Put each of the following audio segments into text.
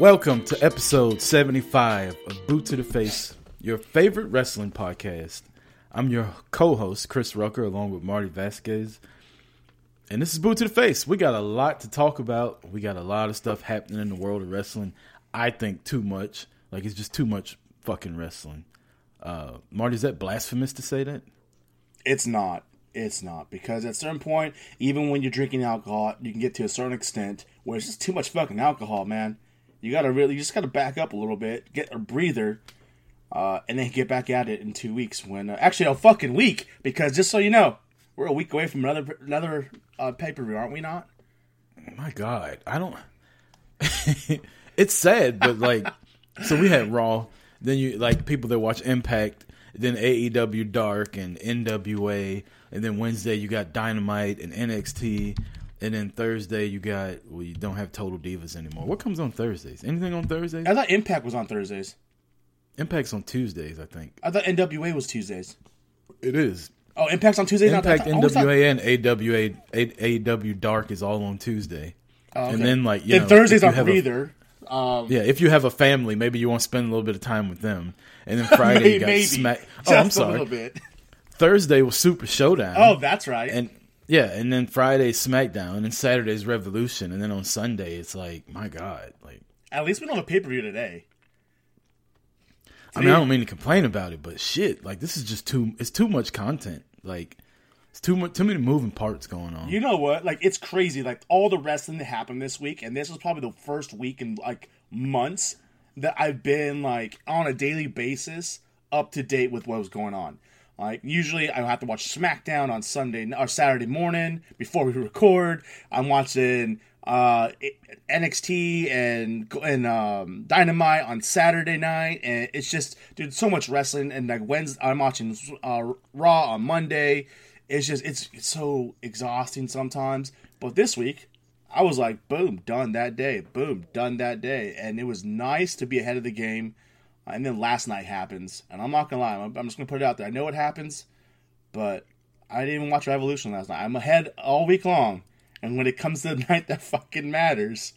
Welcome to episode 75 of Boot to the Face, your favorite wrestling podcast. I'm your co host, Chris Rucker, along with Marty Vasquez. And this is Boot to the Face. We got a lot to talk about. We got a lot of stuff happening in the world of wrestling. I think too much. Like, it's just too much fucking wrestling. Uh, Marty, is that blasphemous to say that? It's not. It's not because at a certain point, even when you're drinking alcohol, you can get to a certain extent where it's just too much fucking alcohol, man. You gotta really, you just gotta back up a little bit, get a breather, uh, and then get back at it in two weeks. When uh, actually a fucking week, because just so you know, we're a week away from another another uh, pay per view, aren't we? Not. My God, I don't. it's sad, but like, so we had Raw. Then you like people that watch Impact. Then AEW Dark and NWA, and then Wednesday you got Dynamite and NXT, and then Thursday you got well you don't have Total Divas anymore. What comes on Thursdays? Anything on Thursdays? I thought Impact was on Thursdays. Impact's on Tuesdays, I think. I thought NWA was Tuesdays. It is. Oh, Impact's on Tuesdays. Impact, I always thought- NWA, and AWA, AEW Dark is all on Tuesday. Oh, okay. And then like you Then know, Thursdays if you aren't have a- either. Um, Yeah, if you have a family, maybe you want to spend a little bit of time with them. And then Friday you got Smack. Oh, I'm a sorry. little bit. Thursday was Super Showdown. Oh, that's right. and yeah, and then Friday SmackDown, and then Saturday's Revolution, and then on Sunday it's like, my God, like At least we don't have a pay per view today. I mean, I don't mean to complain about it, but shit, like this is just too. It's too much content. Like it's too much. Too many moving parts going on. You know what? Like it's crazy. Like all the wrestling that happened this week, and this was probably the first week in like months that I've been like on a daily basis up to date with what was going on. Like usually I have to watch SmackDown on Sunday or Saturday morning before we record. I'm watching uh NXT and and um Dynamite on Saturday night and it's just dude so much wrestling. And like Wednesday I'm watching uh Raw on Monday. It's just it's, it's so exhausting sometimes. But this week i was like boom done that day. Boom done that day. And it was nice to be ahead of the game and then last night happens and i'm not gonna lie i'm, I'm just gonna put it out there i know it happens but i didn't even watch revolution last night i'm ahead all week long and when it comes to the night that fucking matters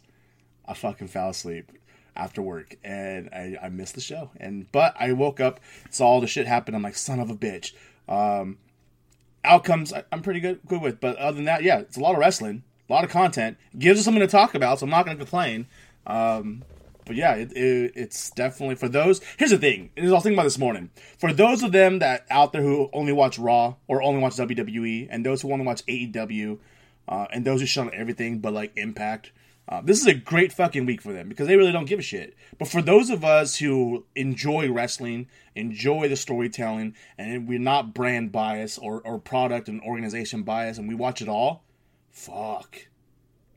i fucking fell asleep after work and I, I missed the show and but i woke up saw all the shit happen i'm like son of a bitch um outcomes I- I'm pretty good good with. But other than that, yeah, it's a lot of wrestling, a lot of content. Gives us something to talk about, so I'm not to complain. Um, but yeah, it, it, it's definitely for those. Here's the thing: this is what I was thinking about this morning. For those of them that out there who only watch Raw or only watch WWE, and those who only watch AEW, uh, and those who shun everything but like Impact. Uh, this is a great fucking week for them because they really don't give a shit. But for those of us who enjoy wrestling, enjoy the storytelling, and we're not brand bias or, or product and organization bias, and we watch it all, fuck.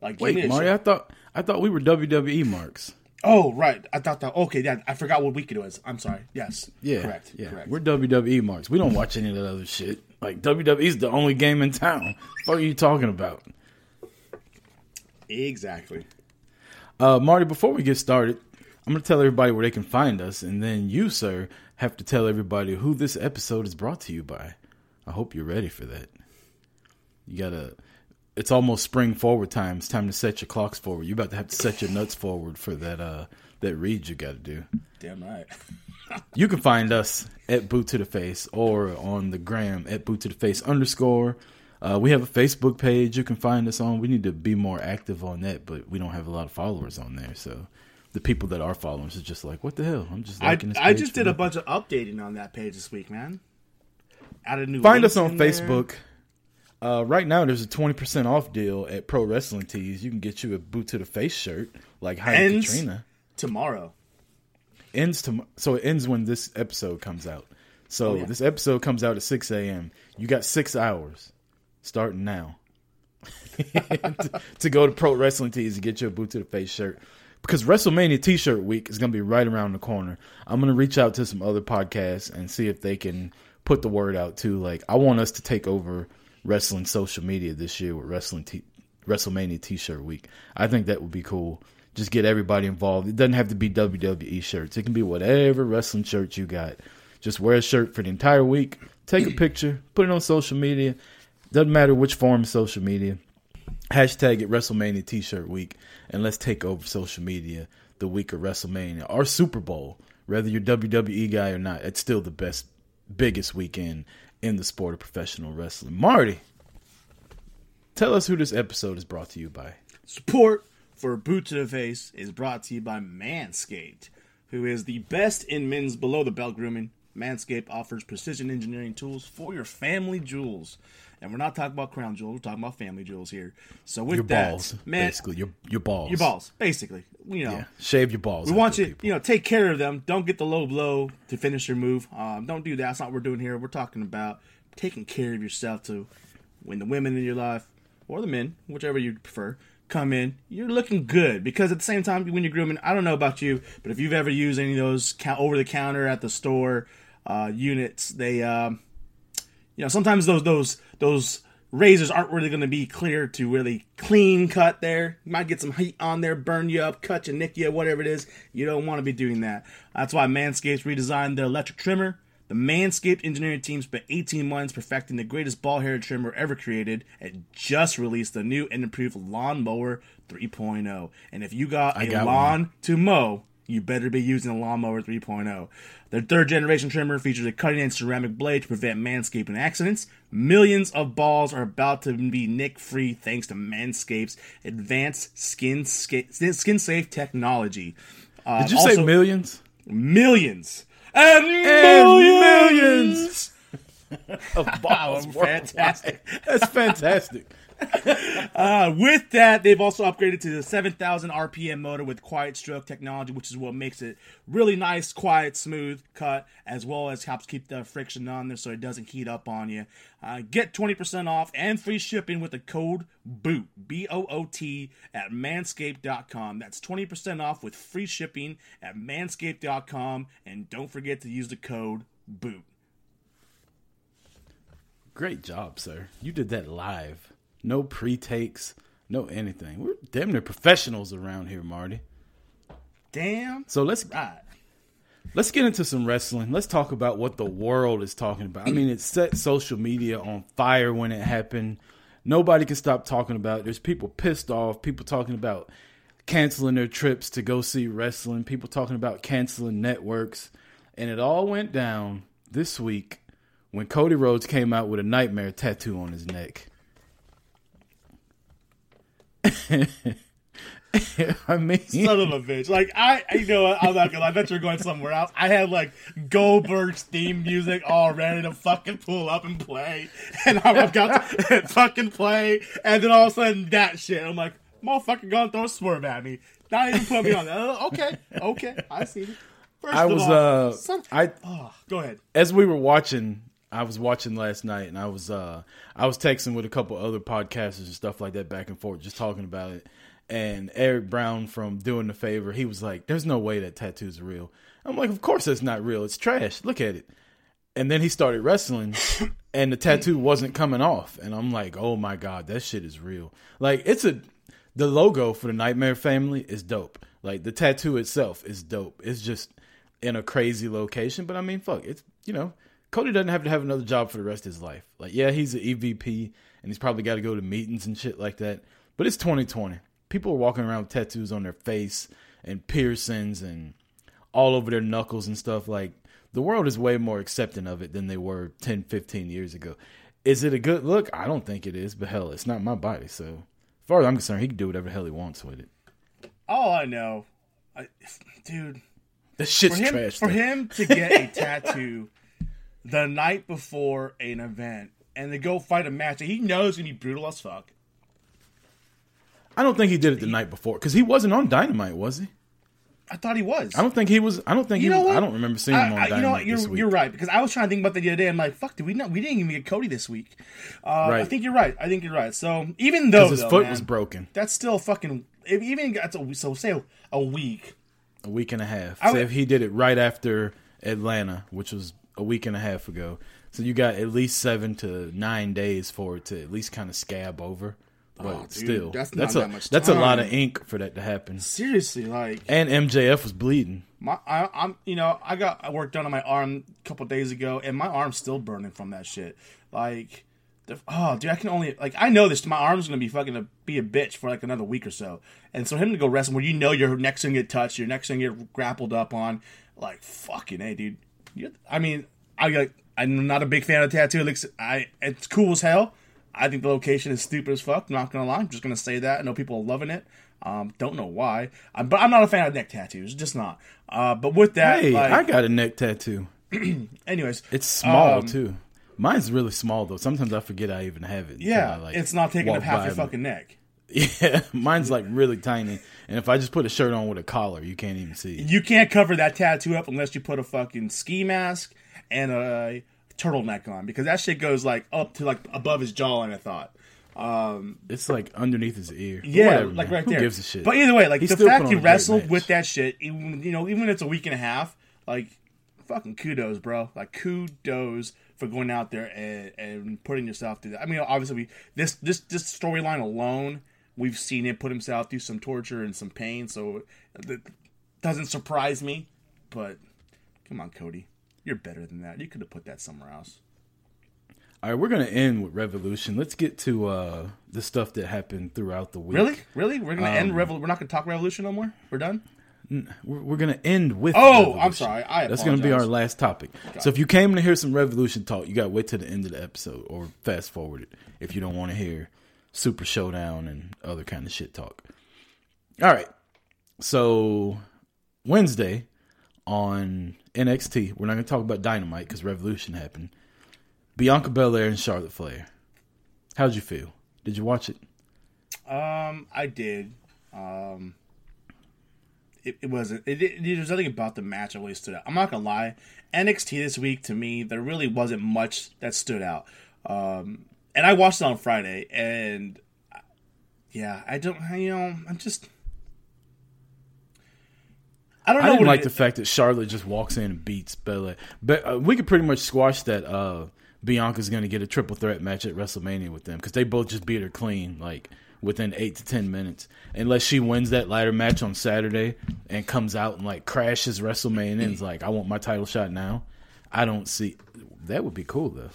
Like, Wait, Mario, shit. I thought I thought we were WWE marks. Oh, right. I thought that. Okay, yeah. I forgot what week it was. I'm sorry. Yes. Yeah, Correct. Yeah, Correct. we're WWE marks. We don't watch any of that other shit. Like WWE's the only game in town. What are you talking about? Exactly. Uh, Marty, before we get started, I'm going to tell everybody where they can find us, and then you, sir, have to tell everybody who this episode is brought to you by. I hope you're ready for that. You gotta. It's almost spring forward time. It's time to set your clocks forward. You're about to have to set your nuts forward for that. Uh, that read you got to do. Damn right. You can find us at Boot to the Face or on the gram at Boot to the Face underscore. Uh, we have a Facebook page you can find us on. We need to be more active on that, but we don't have a lot of followers on there. So the people that are following us are just like, what the hell? I'm just I, I just did a bunch of updating on that page this week, man. Added new. Find us on Facebook. there. Uh, right now, there's a 20% off deal at Pro Wrestling Tees. You can get you a Boot to the Face shirt like Heidi Ends Katrina. tomorrow. ends to so it ends when this episode comes out. So Oh, yeah. this episode comes out at six a.m. You got six hours starting now to, to go to Pro Wrestling Tees and get your boot to the face shirt because WrestleMania T-shirt week is going to be right around the corner. I'm going to reach out to some other podcasts and see if they can put the word out too. Like I want us to take over wrestling social media this year with wrestling t- WrestleMania T-shirt week. I think that would be cool. Just get everybody involved. It doesn't have to be WWE shirts. It can be whatever wrestling shirt you got. Just wear a shirt for the entire week. Take a picture, put it on social media. Doesn't matter which form of social media. Hashtag it WrestleMania T-shirt week, and let's take over social media the week of WrestleMania or Super Bowl. Whether you're WWE guy or not, it's still the best, biggest weekend in the sport of professional wrestling. Marty, tell us who this episode is brought to you by. Support for Boot to the Face is brought to you by Manscaped, who is the best in men's below the belt grooming. Manscaped offers precision engineering tools for your family jewels. And we're not talking about crown jewels, we're talking about family jewels here. So with Your that, balls, man, basically your your balls. your balls, basically. You know, Yeah, shave your balls. we want you, people. you know, take care of them. Don't get the low blow to finish your move. Um, don't do that. That's not what we're doing here. We're talking about taking care of yourself to when the women in your life or the men, whichever you prefer, come in, you're looking good. Because at the same time, when you're grooming, I don't know about you, but if you've ever used any of those over the counter at the store uh, units, they, um, you know, sometimes those those those razors aren't really going to be clear to really clean cut there. You might get some heat on there, burn you up, cut you, nick you, whatever it is. You don't want to be doing that. That's why Manscapes redesigned their electric trimmer. The Manscaped engineering team spent 18 months perfecting the greatest ball hair trimmer ever created and just released the new and improved Lawnmower 3.0. And if you got a got lawn to mow, you better be using a Lawnmower 3.0. Their third generation trimmer features a cutting edge ceramic blade to prevent manscaping accidents. Millions of balls are about to be nick free thanks to Manscaped's advanced skin skin safe technology. Uh, Did you also- say millions? millions and, And millions? Of balls, fantastic. That's fantastic. Uh, with that, they've also upgraded to the 7,000 RPM motor with quiet stroke technology, which is what makes it really nice, quiet, smooth cut, as well as helps keep the friction on there so it doesn't heat up on you. Uh, get 20% off and free shipping with the code BOOT, B O O T, at manscaped.com. That's 20% off with free shipping at manscaped.com. And don't forget to use the code BOOT. Great job, sir. You did that live. No pre takes, no anything. We're damn near professionals around here, Marty. Damn So let's right. let's get into some wrestling. Let's talk about what the world is talking about. I mean, it set social media on fire when it happened. Nobody can stop talking about it. There's people pissed off, people talking about canceling their trips to go see wrestling, people talking about canceling networks. And it all went down this week when Cody Rhodes came out with a nightmare tattoo on his neck. I mean, son of a bitch. Like I, you know. I'm not gonna. lie. I bet you're going somewhere else. I had like Goldberg's theme music all ready to fucking pull up and play, and I'm about to fucking play, and then all of a sudden that shit. I'm like, motherfucker, gonna throw a swerve at me. Not even put me on that. Uh, okay, okay, I see. First I of was all, uh, some- I oh, go ahead. as we were watching, I was watching last night, and I was uh, I was texting with a couple other podcasters and stuff like that back and forth, just talking about it. And Eric Brown from Doing the Favor, he was like, "There's no way that tattoo's real." I'm like, "Of course it's not real. It's trash. Look at it." And then he started wrestling, and the tattoo wasn't coming off, and I'm like, "Oh my god, that shit is real." Like it's a the logo for the Nightmare Family is dope. Like the tattoo itself is dope. It's just in a crazy location, but I mean, fuck, it's you know, Cody doesn't have to have another job for the rest of his life. Like, yeah, he's an EVP and he's probably got to go to meetings and shit like that. But it's 2020. People are walking around with tattoos on their face and piercings and all over their knuckles and stuff. Like, the world is way more accepting of it than they were 10, 15 years ago. Is it a good look? I don't think it is, but hell, it's not my body. So, as far as I'm concerned, he can do whatever the hell he wants with it. All I know, I, dude, This shit's for him, trash. for though. him to get a tattoo the night before an event and to go fight a match that he knows gonna be brutal as fuck. I don't think he did it the night before because he wasn't on Dynamite, was he? I thought he was. I don't think he was. I don't think You he know was. what? I don't remember seeing him on I, I, Dynamite you know what? You're, this week. you're right because I was trying to think about that the other day. I'm like, fuck, did we not? We didn't even get Cody this week. Uh, I think you're right. I think you're right. So even though his though, foot man, was broken that's still fucking. If even that's a so say a, a week. a week and a half. I so if he did it right after Atlanta, which was a week and a half ago, so you got at least seven to nine days for it to at least kind of scab over. But Oh, dude, still, that's that's, not a that much that's a lot of ink for that to happen. Seriously, like And MJF was bleeding. my I, I'm you know I got work done on my arm a couple days ago and my arm's still burning from that shit. Like. the- Oh, dude! I can only like I know this. My arm's gonna be fucking a, be a bitch for like another week or so, and so him to go wrestle where you know your next gonna get touched, your next gonna get grappled up on, like fucking hey, dude. I mean, I like I'm not a big fan of tattoo. It looks, I it's cool as hell. I think the location is stupid as fuck. Not gonna lie, I'm just gonna say that. I know people are loving it. Um, don't know why, um, but I'm not a fan of neck tattoos. Just not. Uh, but with that, Hey, like, I got a neck tattoo. anyways, It's small um, too. Mine's really small though. Sometimes I forget I even have it. Yeah, I, like, it's not taking up half by your fucking neck. Yeah, mine's like really tiny, and if I just put a shirt on with a collar, you can't even see. it. You can't cover that tattoo up unless you put a fucking ski mask and a turtleneck on because that shit goes like up to like above his jawline. I thought. Um, it's like underneath his ear. Yeah, whatever, like right Who there. gives a shit? But either way, like He the fact he on a great wrestled with that shit, even you know, even if it's a week and a half, like fucking kudos, bro. Like kudos for going out there and, and putting yourself through that. I mean, obviously, we this this this storyline alone, we've seen him put himself through some torture and some pain, so it doesn't surprise me. But come on, Cody, you're better than that. You could have put that somewhere else. All right, we're gonna end with Revolution. Let's get to uh the stuff that happened throughout the week. Really, really, we're gonna end Um, Revol. We're not gonna talk Revolution no more. We're done. We're, we're gonna end with. Oh, Revolution. I'm sorry. I That's gonna be our last topic. So if you came to hear some Revolution talk, you got to wait to the end of the episode or fast forward it if you don't want to hear Super Showdown and other kind of shit talk. All right. So Wednesday on NXT, we're not gonna talk about Dynamite because Revolution happened. Bianca Belair and Charlotte Flair. How'd you feel? Did you watch it? Um, I did. Um, it, it wasn't. It, it, there's nothing about the match that really stood out. I'm not gonna lie. NXT this week to me, there really wasn't much that stood out. Um, and I watched it on Friday, and yeah, I don't. You know, I'm just. I don't I know didn't what like it the fact that Charlotte just walks in and beats Bella. But uh, we could pretty much squash that. Uh, Bianca's going to get a triple threat match at WrestleMania with them because they both just beat her clean, like within eight to ten minutes. Unless she wins that ladder match on Saturday and comes out and like crashes WrestleMania and is like, "I want my title shot now." I don't see that would be cool though.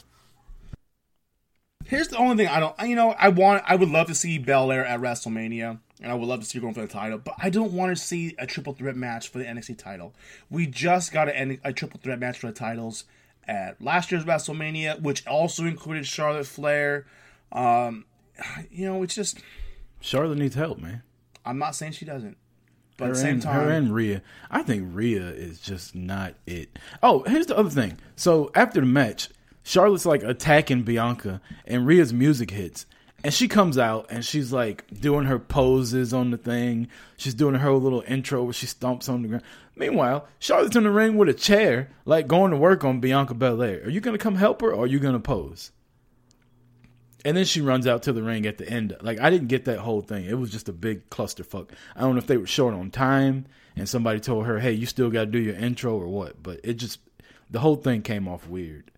Here's the only thing I don't. You know, I want. I would love to see Belair at WrestleMania, and I would love to see her going for the title. But I don't want to see a triple threat match for the NXT title. We just got a, a triple threat match for the titles at last year's WrestleMania, which also included Charlotte Flair. Um, you know, it's just. Charlotte needs help, man. I'm not saying she doesn't, but Her at the same and, time, her and Rhea. I think Rhea is just not it. Oh, here's the other thing. So after the match, Charlotte's like attacking Bianca, and Rhea's music hits, and she comes out and she's like doing her poses on the thing. She's doing her little intro where she stomps on the ground. Meanwhile, Charlotte's in the ring with a chair, like going to work on Bianca Belair. Are you gonna come help her, or are you gonna pose? And then she runs out to the ring at the end. Like I didn't get that whole thing. It was just a big clusterfuck. I don't know if they were short on time and somebody told her, "Hey, you still got to do your intro or what?" But it just the whole thing came off weird.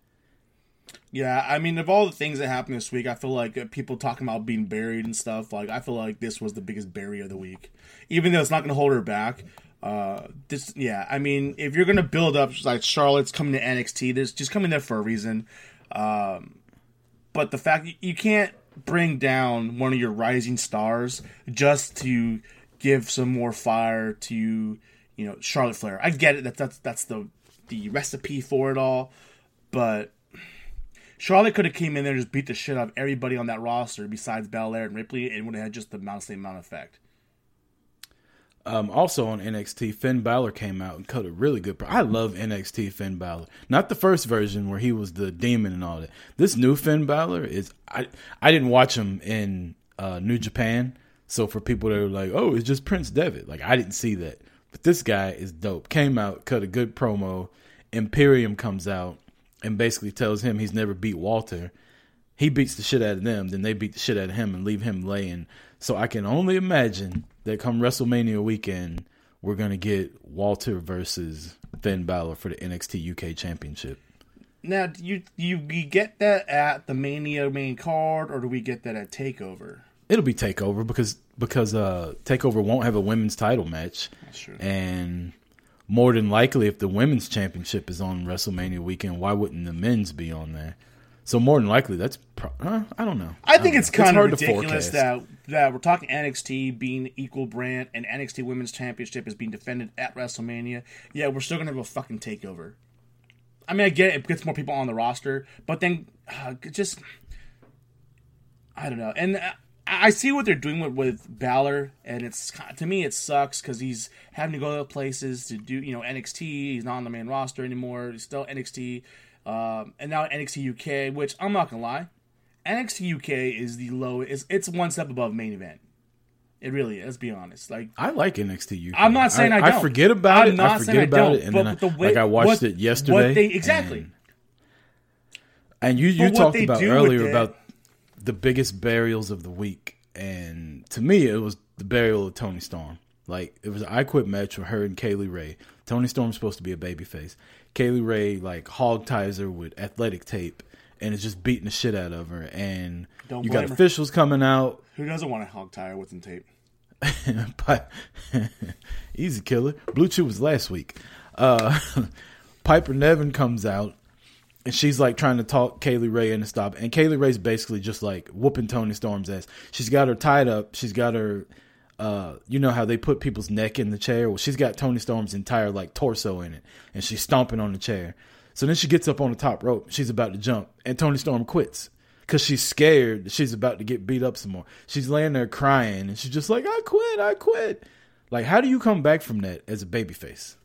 Yeah, I mean, of all the things that happened this week, I feel like uh, people talking about being buried and stuff. Like, I feel like this was the biggest bury of the week, even though it's not going to hold her back. Uh, this, yeah, I mean, if you're going to build up like Charlotte's coming to NXT, there's just coming there for a reason. Um, but the fact you can't bring down one of your rising stars just to give some more fire to you know Charlotte Flair. I get it. That that's that's the the recipe for it all, but Charlotte could have came in there and just beat the shit out of everybody on that roster besides Belair and Ripley, and would have had just the amount, same amount of effect. Um, also on NXT, Finn Balor came out and cut a really good. Pro- I love NXT Finn Balor. Not the first version where he was the demon and all that. This new Finn Balor is. I I didn't watch him in uh, New Japan, so for people that are like, "Oh, it's just Prince Devitt," like I didn't see that. But this guy is dope. Came out, cut a good promo. Imperium comes out and basically tells him he's never beat Walter. He beats the shit out of them, then they beat the shit out of him and leave him laying. So I can only imagine that come WrestleMania weekend, we're gonna get Walter versus Finn Balor for the NXT UK Championship. Now, do you you you get that at the Mania main card, or do we get that at Takeover? It'll be Takeover because because uh Takeover won't have a women's title match, That's true. and more than likely, if the women's championship is on WrestleMania weekend, why wouldn't the men's be on there? So more than likely, that's pro- huh? I don't know. I think it's know. kind of hard ridiculous that that we're talking NXT being equal brand and NXT Women's Championship is being defended at WrestleMania. Yeah, we're still gonna have a fucking takeover. I mean, I get it, it gets more people on the roster, but then uh, just I don't know. And I, I see what they're doing with, with Balor, and it's to me it sucks because he's having to go to other places to do you know NXT. He's not on the main roster anymore. He's still NXT, um, and now NXT UK, which I'm not gonna lie, NXT UK is the low. It's it's one step above main event. It really is. Let's be honest. Like I like NXT UK. I'm not saying I, don't. forget about I'm it. I forget about it, and but then I, the way- like I watched what- it yesterday. What they exactly. And, and you you talked about earlier about the biggest burials of the week, and to me, it was the burial of Toni Storm. Like it was an I Quit match with her and Kay Lee Ray. Toni Storm's supposed to be a babyface. Kay Lee Ray like hog ties her with athletic tape and is just beating the shit out of her. And Don't you got her. officials coming out. Who doesn't want to hog tire with some tape? but Easy killer. BlueChew was last week. Uh, Piper Nevin comes out and she's like trying to talk Kay Lee Ray into stop. And Kay Lee Ray's basically just like whooping Toni Storm's ass. She's got her tied up. She's got her, uh, you know how they put people's neck in the chair? Well, she's got Toni Storm's entire like torso in it and she's stomping on the chair. So then she gets up on the top rope. She's about to jump and Toni Storm quits because she's scared she's about to get beat up some more. She's laying there crying and she's just like, I quit, I quit. Like, how do you come back from that as a babyface?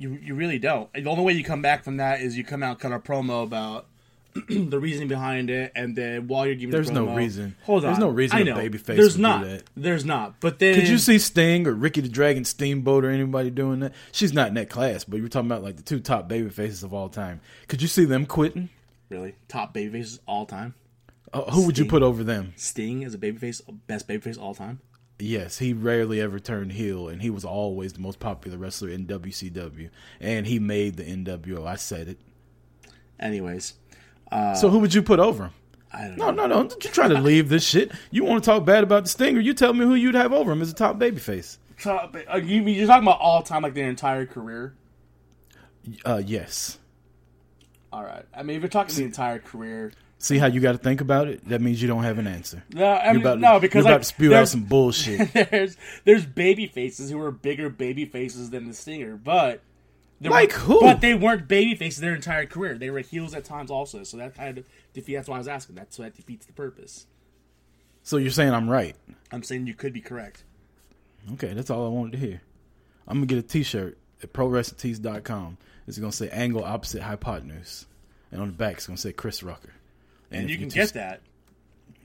You you really don't. The only way you come back from that is you come out cut a promo about the reasoning behind it, and then while you're giving, There's the no reason. Hold on, There's no reason I a know. babyface There's not. that. There's not. But then Could you see Sting or Ricky the Dragon Steamboat or anybody doing that? She's not in that class, but you're talking about like the two top baby faces of all time. Could you see them quitting? really top babyfaces all time? Uh, who would you put over them? Sting is a babyface, best babyface all time. Yes, he rarely ever turned heel, and he was always the most popular wrestler in WCW, and he made the NWO. I said it. Anyways, so who would you put over him? I don't No, know. no, no! Don't you try to leave this shit. You want to talk bad about the Stinger? You tell me who you'd have over him as a top babyface. Top, uh, you, you're talking about all time, like their entire career. Uh, yes. All right. I mean, if you're talking the entire career, See how you got to think about it? That means you don't have an answer. no, I mean, about to, no, because you're like, about to spew out some bullshit. there's there's baby faces who are bigger baby faces than the Stinger, but they Like weren't- who? But they weren't baby faces their entire career. They were heels at times also. So that kind of defeats. That's why I was asking. That's what defeats the purpose. so you're saying I'm right? I'm saying you could be correct. Okay, that's all I wanted to hear. I'm gonna get a T-shirt at ProWrestlingTees.com. It's gonna say "Angle Opposite Hypotenuse," and on the back it's gonna say Chris Rucker. And if you can just- get that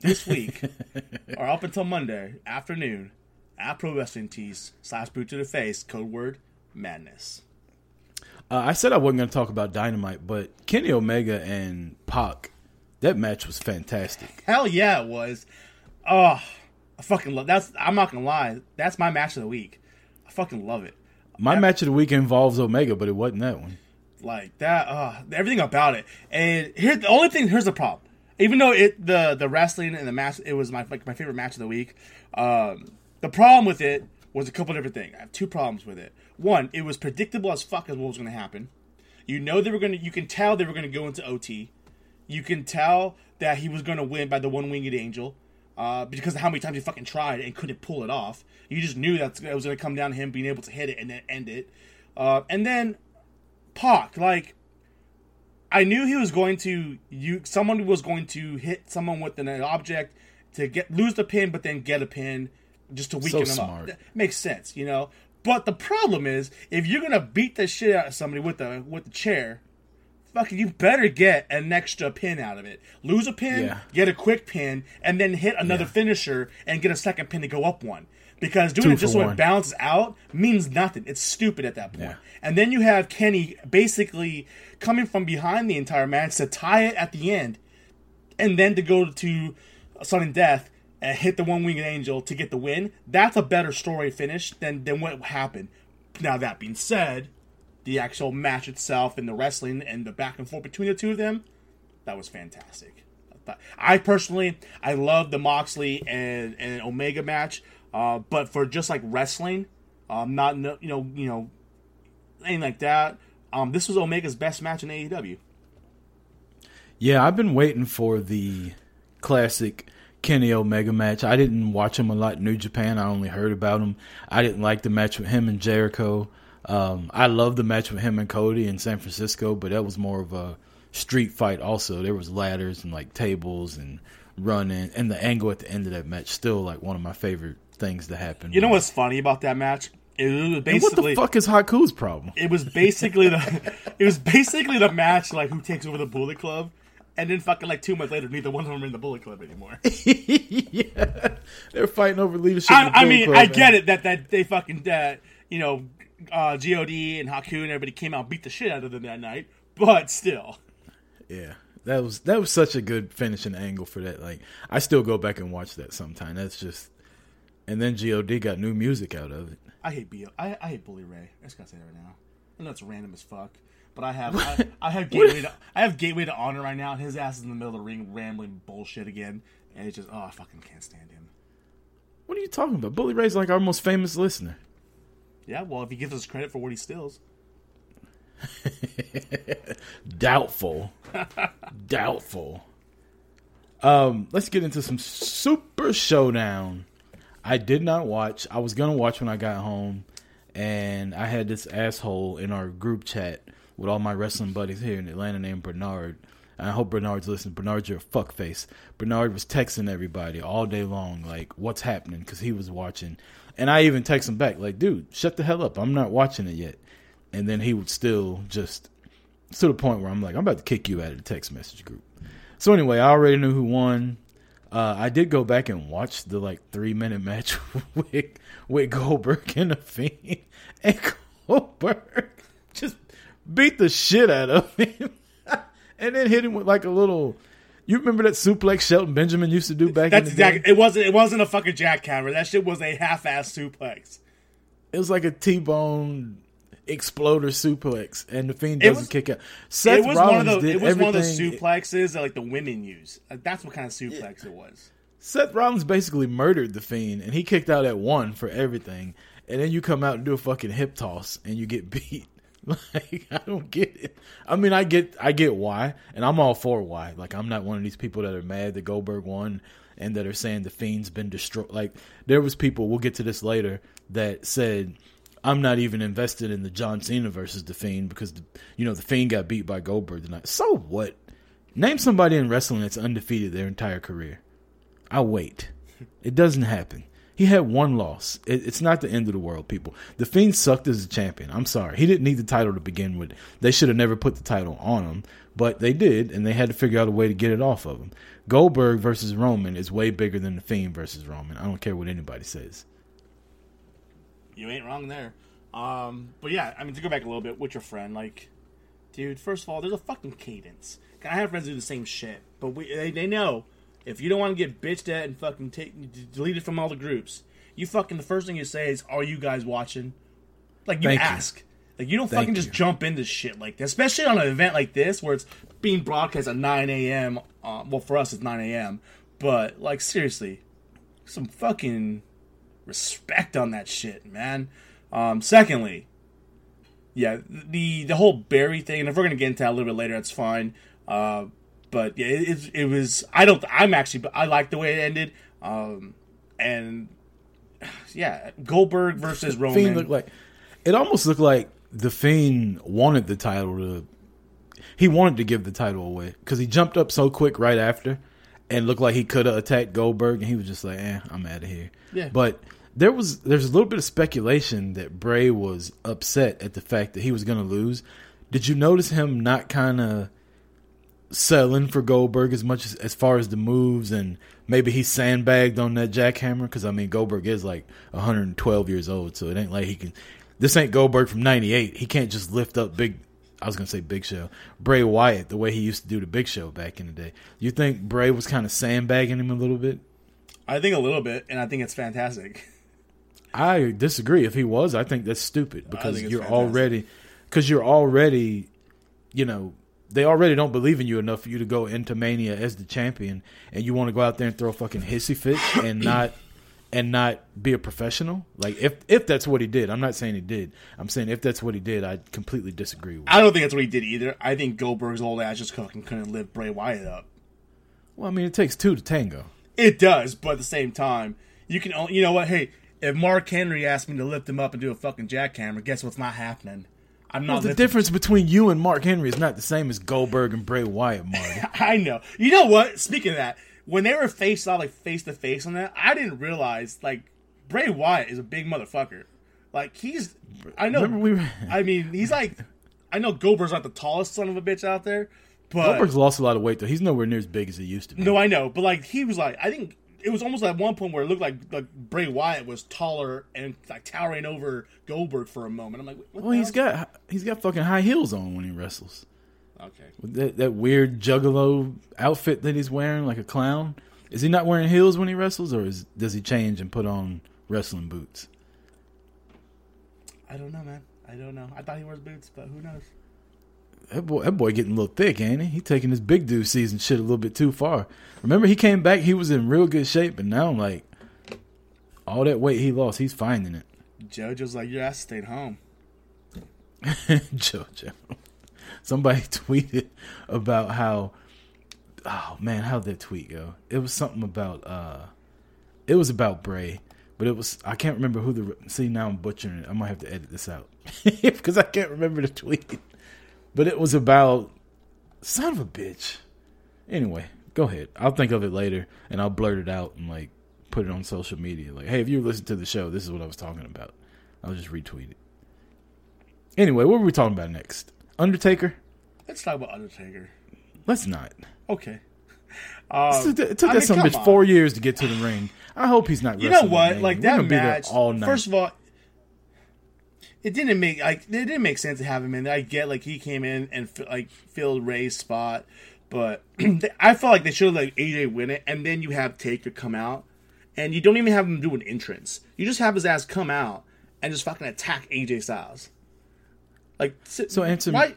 this week or up until Monday afternoon at Pro Wrestling Tees slash boot to the face code word madness. Uh, I said I wasn't gonna talk about Dynamite, but Kenny Omega and Pac, that match was fantastic. Hell yeah, it was. Oh, I fucking love that's. I'm not gonna lie. That's my match of the week. I fucking love it. My match of the week involves Omega, but it wasn't that one. Like that. Uh, everything about it. And here's the only thing. Here's the problem. Even though it the the wrestling and the match it was my like my favorite match of the week. Um, the problem with it was a couple different things. I have two problems with it. One, it was predictable as fuck as what was going to happen. You know they were going to. You can tell they were going to go into OT. You can tell that he was going to win by the one winged angel. Uh, because of how many times he fucking tried and couldn't pull it off. You just knew that it was going to come down to him being able to hit it and then end it. Uh, and then Pac, like, I knew he was going to you. Someone was going to hit someone with an object to get lose the pin, but then get a pin just to weaken them smart. up. That makes sense, you know. But the problem is, if you're gonna beat the shit out of somebody with the with the chair, fucking, you better get an extra pin out of it. Lose a pin, Yeah. get a quick pin, and then hit another Yeah. finisher and get a second pin to go up one. Because doing Two it just so one. it balances out means nothing. It's stupid at that point. Yeah. And then you have Kenny basically coming from behind the entire match to tie it at the end, and then to go to sudden death and hit the one winged angel to get the win. That's a better story finish than than what happened. Now that being said, the actual match itself and the wrestling and the back and forth between the two of them, that was fantastic. I personally, I love the Moxley and, and Omega match, uh, but for just like wrestling, um, not no- you know you know anything like that. Um, this was Omega's best match in AEW. Yeah, I've been waiting for the classic Kenny Omega match. I didn't watch him a lot in New Japan. I only heard about him. I didn't like the match with him and Jericho. Um, I love the match with him and Cody in San Francisco, but that was more of a street fight. Also, there was ladders and like tables and running, and the angle at the end of that match still like one of my favorite things to happen. You know what's funny about that match? It was And what the fuck is Haku's problem? it was basically the it was basically the match like who takes over the Bullet Club, and then fucking like two months later, neither one of them are in the Bullet Club anymore. yeah, they're fighting over leadership. I, I mean, Club, I man. get it that that they fucking that you know, uh, God and Haku and everybody came out and beat the shit out of them that night, but still, Yeah, that was that was such a good finishing angle for that. Like, I still go back and watch that sometime. That's just, and then God got new music out of it. I hate B. I, I hate Bully Ray. I just gotta say that right now. I know it's random as fuck, but I have I, I have Gateway to I have Gateway to Honor right now. and His ass is in the middle of the ring rambling bullshit again, and it's just oh I fucking can't stand him. What are you talking about? Bully Ray's like our most famous listener. Yeah, well if he gives us credit for what he steals, Doubtful, doubtful. Um, let's get into some Super Showdown. I did not watch. I was gonna watch when I got home, and I had this asshole in our group chat with all my wrestling buddies here in Atlanta named Bernard. And I hope Bernard's listening. Bernard, you're a fuckface. Bernard was texting everybody all day long, like, what's happening? Because he was watching. And I even text him back, like, dude, shut the hell up. I'm not watching it yet. And then he would still just, to the point where I'm like, I'm about to kick you out of the text message group. So anyway, I already knew who won. Uh, I did go back and watch the like three minute match with with Goldberg and the Fiend, and Goldberg just beat the shit out of him, and then hit him with like a little. You remember that suplex Shelton Benjamin used to do back that's in the day? exactly. It wasn't. It wasn't a fucking jackhammer. That shit was a half-ass suplex. It was like a T-bone exploder suplex, and the Fiend doesn't was- kick out. Seth it was Rollins one of the. did It was one of those everything- suplexes that like the women use. Like, that's what kind of suplex it was. Seth Rollins basically murdered the Fiend, and he kicked out at one for everything. And then you come out and do a fucking hip toss, and you get beat. Like I don't get it. I mean, I get, I get why, and I'm all for why. Like I'm not one of these people that are mad that Goldberg won and that are saying the Fiend's been destroyed. Like there was people. We'll get to this later that said. I'm not even invested in the John Cena versus the Fiend because the, you know the Fiend got beat by Goldberg tonight. So what? Name somebody in wrestling that's undefeated their entire career. I'll wait. It doesn't happen. He had one loss. It, it's not the end of the world, people. The Fiend sucked as a champion. I'm sorry. He didn't need the title to begin with. They should have never put the title on him, but they did, and they had to figure out a way to get it off of him. Goldberg versus Roman is way bigger than the Fiend versus Roman. I don't care what anybody says. You ain't wrong there. Um, but yeah, I mean to go back a little bit with your friend, like, dude, first of all, there's a fucking cadence. I have friends do the same shit, but we they, they know if you don't want to get bitched at and fucking take deleted from all the groups, you fucking the first thing you say is, "Are you guys watching?" Like you Thank you. ask. Like you don't Thank fucking just you. jump into shit like especially on an event like this where it's being broadcast at 9 a.m. Uh, well, for us it's 9 a.m. But like seriously, some fucking respect on that shit, man. Um, secondly, yeah, the the whole bury thing, and if we're gonna get into that a little bit later, that's fine. Uh, but yeah, it, it, it was. I don't. I'm actually. I like the way it ended. Um, and yeah, Goldberg versus Roman. Fiend looked like it almost looked like the Fiend wanted the title to. He wanted to give the title away because he jumped up so quick right after, and looked like he could have attacked Goldberg, and he was just like, "Eh, I'm out of here." Yeah. But there was there's a little bit of speculation that Bray was upset at the fact that he was going to lose. Did you notice him not kind of selling for Goldberg as much as as far as the moves and maybe he sandbagged on that jackhammer because I mean Goldberg is like 112 years old, so it ain't like he can. This ain't Goldberg from '98. He can't just lift up big. I was gonna say Big Show, Bray Wyatt, the way he used to do the Big Show back in the day. You think Bray was kind of sandbagging him a little bit? I think a little bit, and I think it's fantastic. I disagree. If he was, I think that's stupid because you're fantastic. already because you're already, you know, they already don't believe in you enough for you to go into Mania as the champion, and you want to go out there and throw fucking hissy fits and not and not be a professional. Like if if that's what he did, I'm not saying he did. I'm saying if that's what he did, I completely disagree with. I don't think that's what he did either. I think Goldberg's old ass just fucking couldn't lift Bray Wyatt up. Well, I mean, it takes two to tango. It does, but at the same time, you can. only You know what? Hey, if Mark Henry asked me to lift him up and do a fucking jackhammer, guess what's not happening? I'm not. Well, the lifting- difference between you and Mark Henry is not the same as Goldberg and Bray Wyatt, Marty. I know. You know what? Speaking of that, when they were face off, like face to face on that, I didn't realize like Bray Wyatt is a big motherfucker. Like he's, I know. We were- I mean, he's like, I know Goldberg's not the tallest son of a bitch out there, but Goldberg's lost a lot of weight though. He's nowhere near as big as he used to be. no, I know. But like he was like, I think it was almost at one point where it looked like like Bray Wyatt was taller and like towering over Goldberg for a moment. I'm like, what Well, the he's got he's got fucking high heels on when he wrestles. okay. With that that weird juggalo outfit that he's wearing, like a clown. Is he not wearing heels when he wrestles, or is, does he change and put on wrestling boots? I don't know, man. I don't know. I thought he wears boots, but who knows? That boy, that boy getting a little thick, ain't he? He taking his big dude season shit a little bit too far. Remember, he came back, he was in real good shape, and now I'm like all that weight he lost, he's finding it. JoJo's like, your ass stayed home. JoJo. Somebody tweeted about how oh man, how'd that tweet go? It was something about uh it was about Bray, but it was I can't remember who the see now I'm butchering it. I might have to edit this out. Because I can't remember the tweet. But it was about son of a bitch. Anyway, go ahead. I'll think of it later and I'll blurt it out and like put it on social media. Like, hey, if you listen to the show, this is what I was talking about. I'll just retweet it. Anyway, what were we talking about next? Undertaker? Let's talk about Undertaker. Let's not. Okay. Um, It took- I that mean, some bitch on. four years to get to the ring. I hope he's not. You know what? Like. That gonna be there match. all night. First of all, it didn't make like it didn't make sense to have him in. there. I get like he came in and like filled Ray's spot, but I felt like they should have like AJ win it, and then you have Taker come out, and you don't even have him do an entrance. You just have his ass come out and just fucking attack AJ Styles. Like So answer me- why?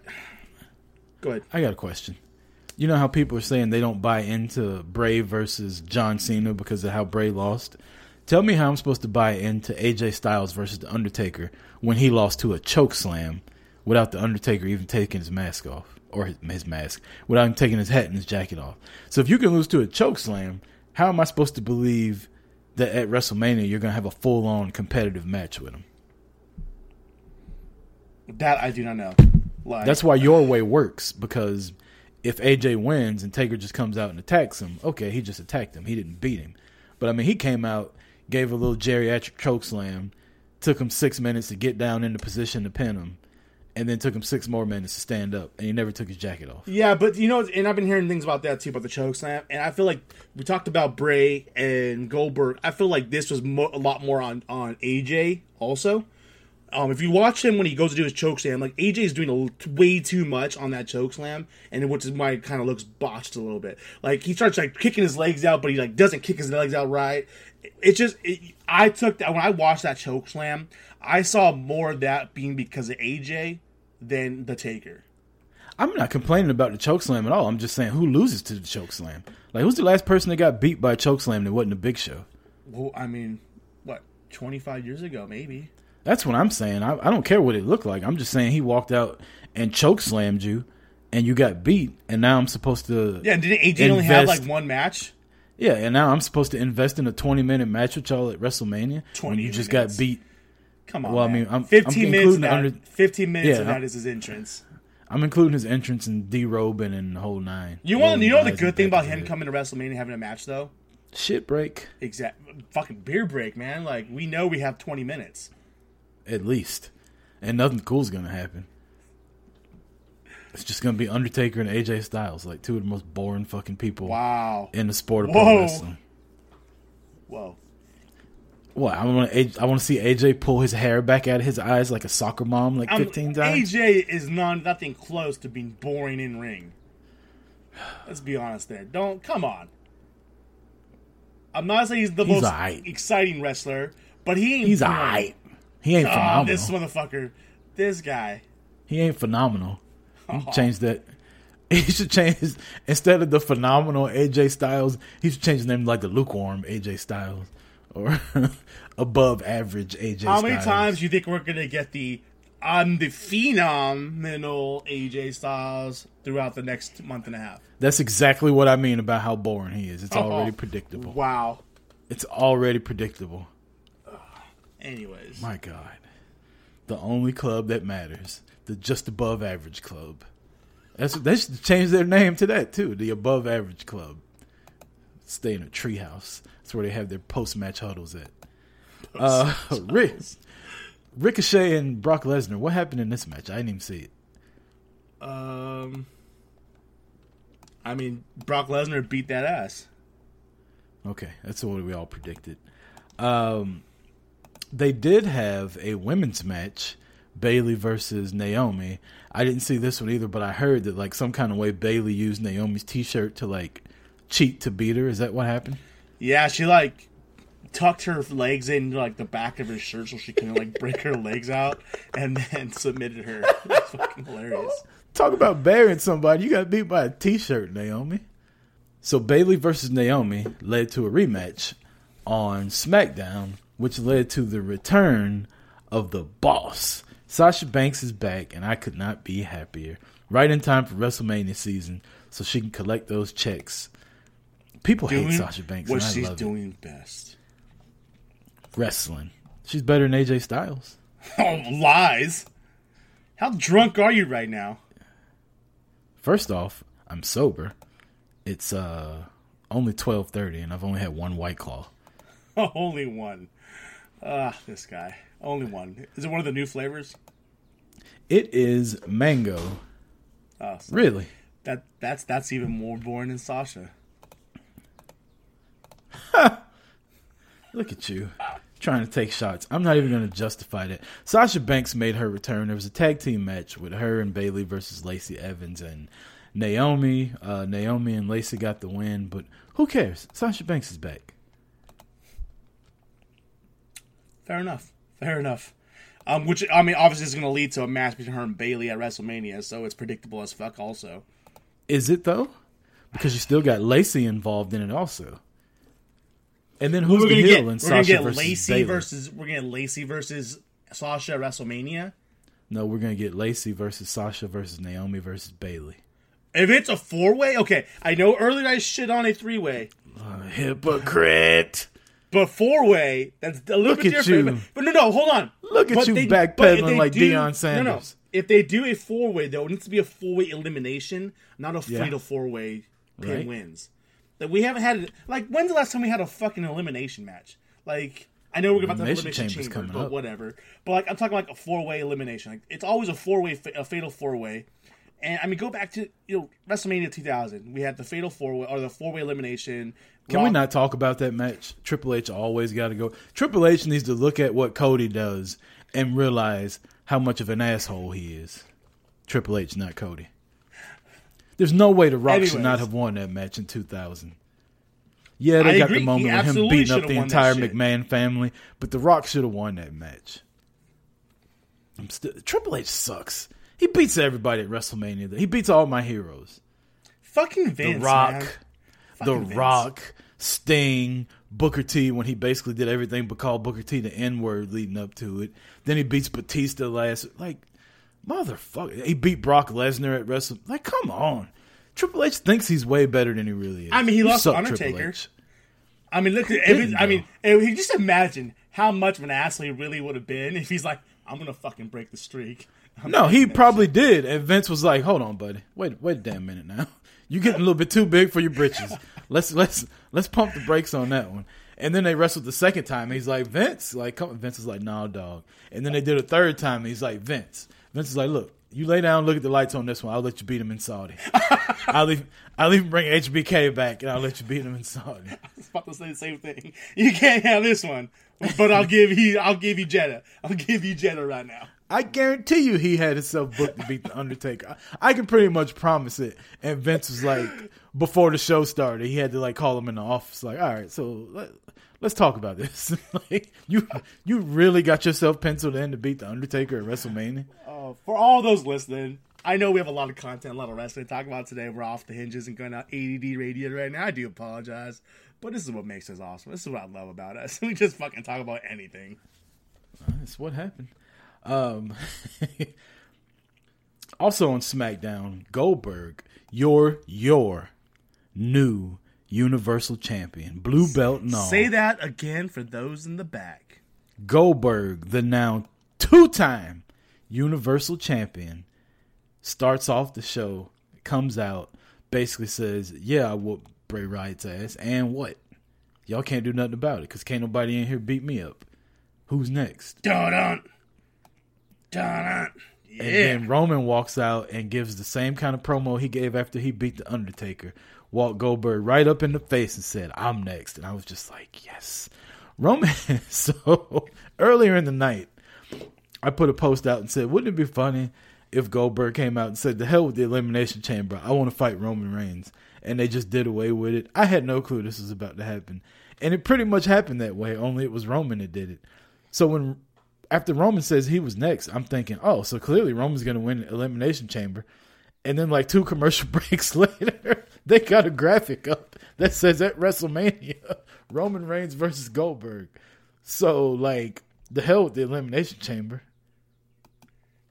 Go ahead. I got a question. You know how people are saying they don't buy into Bray versus John Cena because of how Bray lost? Tell me how I'm supposed to buy into AJ Styles versus The Undertaker when he lost to a choke slam without The Undertaker even taking his mask off or his, his mask, without him taking his hat and his jacket off. So if you can lose to a choke slam, how am I supposed to believe that at WrestleMania you're going to have a full on competitive match with him? That I do not know. Like, That's why your way works because if AJ wins and Taker just comes out and attacks him, okay, he just attacked him. He didn't beat him. But I mean, he came out, gave a little geriatric choke slam, took him six minutes to get down into position to pin him, and then took him six more minutes to stand up, and he never took his jacket off. Yeah, but you know, and I've been hearing things about that too about the choke slam, and I feel like we talked about Bray and Goldberg. I feel like this was mo- a lot more on on AJ also. Um, if you watch him when he goes to do his choke slam, like AJ is doing a way too much on that choke slam, and which is why it kind of looks botched a little bit. Like he starts like kicking his legs out, but he like doesn't kick his legs out right. It, it just it, I took that when I watched that choke slam, I saw more of that being because of AJ than the Taker. I'm not complaining about the choke slam at all. I'm just saying who loses to the choke slam. Like, who's the last person that got beat by a choke slam that wasn't a big show? Well, I mean, what, 25 years ago, maybe? That's what I'm saying. I, I don't care what it looked like. I'm just saying he walked out and choke slammed you, and you got beat, and now I'm supposed to Yeah, didn't AJ only have like one match? Yeah, and now I'm supposed to invest in a 20 minute match with y'all at WrestleMania 20 when you just minutes. got beat. Come on. Well, I mean, I'm- 15 I'm minutes. That, under- 15 minutes Yeah, of that is his entrance. I'm including his entrance and derobing and the whole nine. You want? You know the good thing about him coming to WrestleMania having a match, though? shit break Exact. Fucking beer break, man. Like we know we have 20 minutes. at least, and nothing cool's gonna happen. It's just gonna be Undertaker and AJ Styles, like two of the most boring fucking people Wow. in the sport of Whoa. pro wrestling. Whoa. What I want to I want to see AJ pull his hair back out of his eyes like a soccer mom, like Um, fifteen times. AJ is non nothing close to being boring in ring. Let's be honest there. Don't come on. I'm not saying he's the He's most aight. exciting wrestler, but he ain't He's alright. He ain't Oh, phenomenal. this motherfucker. This guy. He ain't phenomenal. He should change that. He should change instead of the phenomenal AJ Styles. He should change his name like the lukewarm AJ Styles or above average AJ. How many times do you think we're gonna get the I'm the phenomenal AJ Styles throughout the next month and a half? That's exactly what I mean about how boring he is. It's Oh. already oh. predictable. Wow. It's already predictable. Anyways. My God, the only club that matters, the just above average club. That's they should change their name to that too. The above average club. Stay in a treehouse. That's where they have their post match huddles at. Uh, Rick, Ricochet and Brock Lesnar. What happened in this match? I didn't even see it. Um I mean Brock Lesnar beat that ass. Okay, that's what we all predicted. Um, they did have a women's match, Bayley versus Naomi. I didn't see this one either, but I heard that like some kind of way Bayley used Naomi's T-shirt to like cheat to beat her. Is that what happened? Yeah, she like tucked her legs into like the back of her shirt so she couldn't like break her legs out and then submitted her. It's fucking hilarious. Talk about burying somebody. You got beat by a T-shirt, Naomi. So Bayley versus Naomi led to a rematch on SmackDown, which led to the return of the boss. Sasha Banks is back, and I could not be happier. Right in time for WrestleMania season, so she can collect those checks. People hate Sasha Banks, what and I she's love it. doing best. Wrestling. She's better than AJ Styles. Oh, lies. How drunk are you right now? First off, I'm sober. It's uh only twelve thirty, and I've only had one White Claw. Only one. Ah, this guy. Only one. Is it one of the new flavors? It is mango. Oh, so Really? that that's that's even more boring than Sasha. Look at you. Trying to take shots. I'm not even going to justify that. Sasha Banks made her return. There was a tag team match with her and Bayley versus Lacey Evans and Naomi. Uh, Naomi and Lacey got the win, but who cares? Sasha Banks is back. Fair enough. Fair enough. Um, which I mean, obviously, is going to lead to a match between her and Bayley at WrestleMania, so it's predictable as fuck. Also, Is it though? Because you still got Lacey involved in it also. And then who's we're gonna heel get in we're gonna Sasha get versus Lacey Bayley? versus we're gonna get Lacey versus Sasha at WrestleMania. No, we're gonna get Lacey versus Sasha versus Naomi versus Bayley. If it's a four way, okay. I know earlier I shit on a three way, Hypocrite. But four way that's a little Look bit at different. you. But, no, no, hold on. Look at But you they- backpedaling but if they like do- Deion No, no. Sanders. If they do a four way though, it needs to be a four way elimination, not a Yeah. to four way pin Right. wins. Like we haven't had like when's the last time we had a fucking elimination match? Like I know we're about to have Elimination chamber, coming but up. whatever. But like I'm talking like a four way elimination. Like it's always a four way, a fatal four way. And I mean, go back to you know WrestleMania 2000. We had the fatal four way or the four way elimination. Can we not talk about that match? Triple H always got to go. Triple H needs to look at what Cody does and realize how much of an asshole he is. Triple H, not Cody. There's no way The Rock should not have won that match in 2000. Yeah, they I got agree. the He moment with him beating up the entire. McMahon family, but The Rock should have won that match. I'm still, Triple H sucks. He beats everybody at WrestleMania. He beats all my heroes. Fucking Vince, The Rock. The Vince. Rock, Sting, Booker T when he basically did everything but call Booker T the N word leading up to it. Then he beats Batista last like motherfucker. He beat Brock Lesnar at Wrestle. Like, come on. Triple H thinks he's way better than he really is. I mean, he You lost to suck, Undertaker. I mean, look. At, didn't, I mean, just imagine how much of an asshole he really would have been if he's like, "I'm gonna fucking break the streak." No, he probably did. And Vince was like, "Hold on, buddy. Wait, wait a damn minute now. You're getting a little bit too big for your britches. Let's let's let's pump the brakes on that one." And then they wrestled the second time. He's like, "Vince, like, come." Vince is like, "Nah, dog." And then they did a third time. He's like, "Vince." Vince is like, "Look, you lay down, look at the lights on this one. I'll let you beat him in Saudi. I'll even I'll even bring HBK back, and I'll let you beat him in Saudi. I was about to say the same thing. You can't have this one, but I'll give you. I'll give you Jeddah. I'll give you Jeddah right now. I guarantee you, he had himself booked to beat the Undertaker. I, I can pretty much promise it. And Vince was like, before the show started, he had to like call him in the office, like, all right, so let, let's talk about this. like, you you really got yourself penciled in to beat the Undertaker at WrestleMania? Uh, for all those listening, I know we have a lot of content, a lot of wrestling to talk about today. We're off the hinges and going out ADD radio right now. I do apologize, but this is what makes us awesome. This is what I love about us. We just fucking talk about anything. That's what happened. Um, also on SmackDown, Goldberg, your your new Universal Champion, blue belt and all. Say that again for those in the back. Goldberg, the now two-time Universal Champion, starts off the show, comes out, basically says, "Yeah, I whooped Bray Wyatt's ass, and what? Y'all can't do nothing about it because can't nobody in here beat me up. Who's next?" Dun dun. Yeah. And then Roman walks out and gives the same kind of promo he gave after he beat the Undertaker. Walked Goldberg right up in the face and said, "I'm next." And I was just like, "Yes." Roman. so earlier in the night, I put a post out and said, "Wouldn't it be funny if Goldberg came out and said, "The hell with the Elimination Chamber. I want to fight Roman Reigns." And they just did away with it. I had no clue this was about to happen, and it pretty much happened that way. Only it was Roman that did it. So when after Roman says he was next, I'm thinking, oh, so clearly Roman's going to win Elimination Chamber. And then, like two commercial breaks later, they got a graphic up that says at WrestleMania, Roman Reigns versus Goldberg. So, like, the hell with the Elimination Chamber.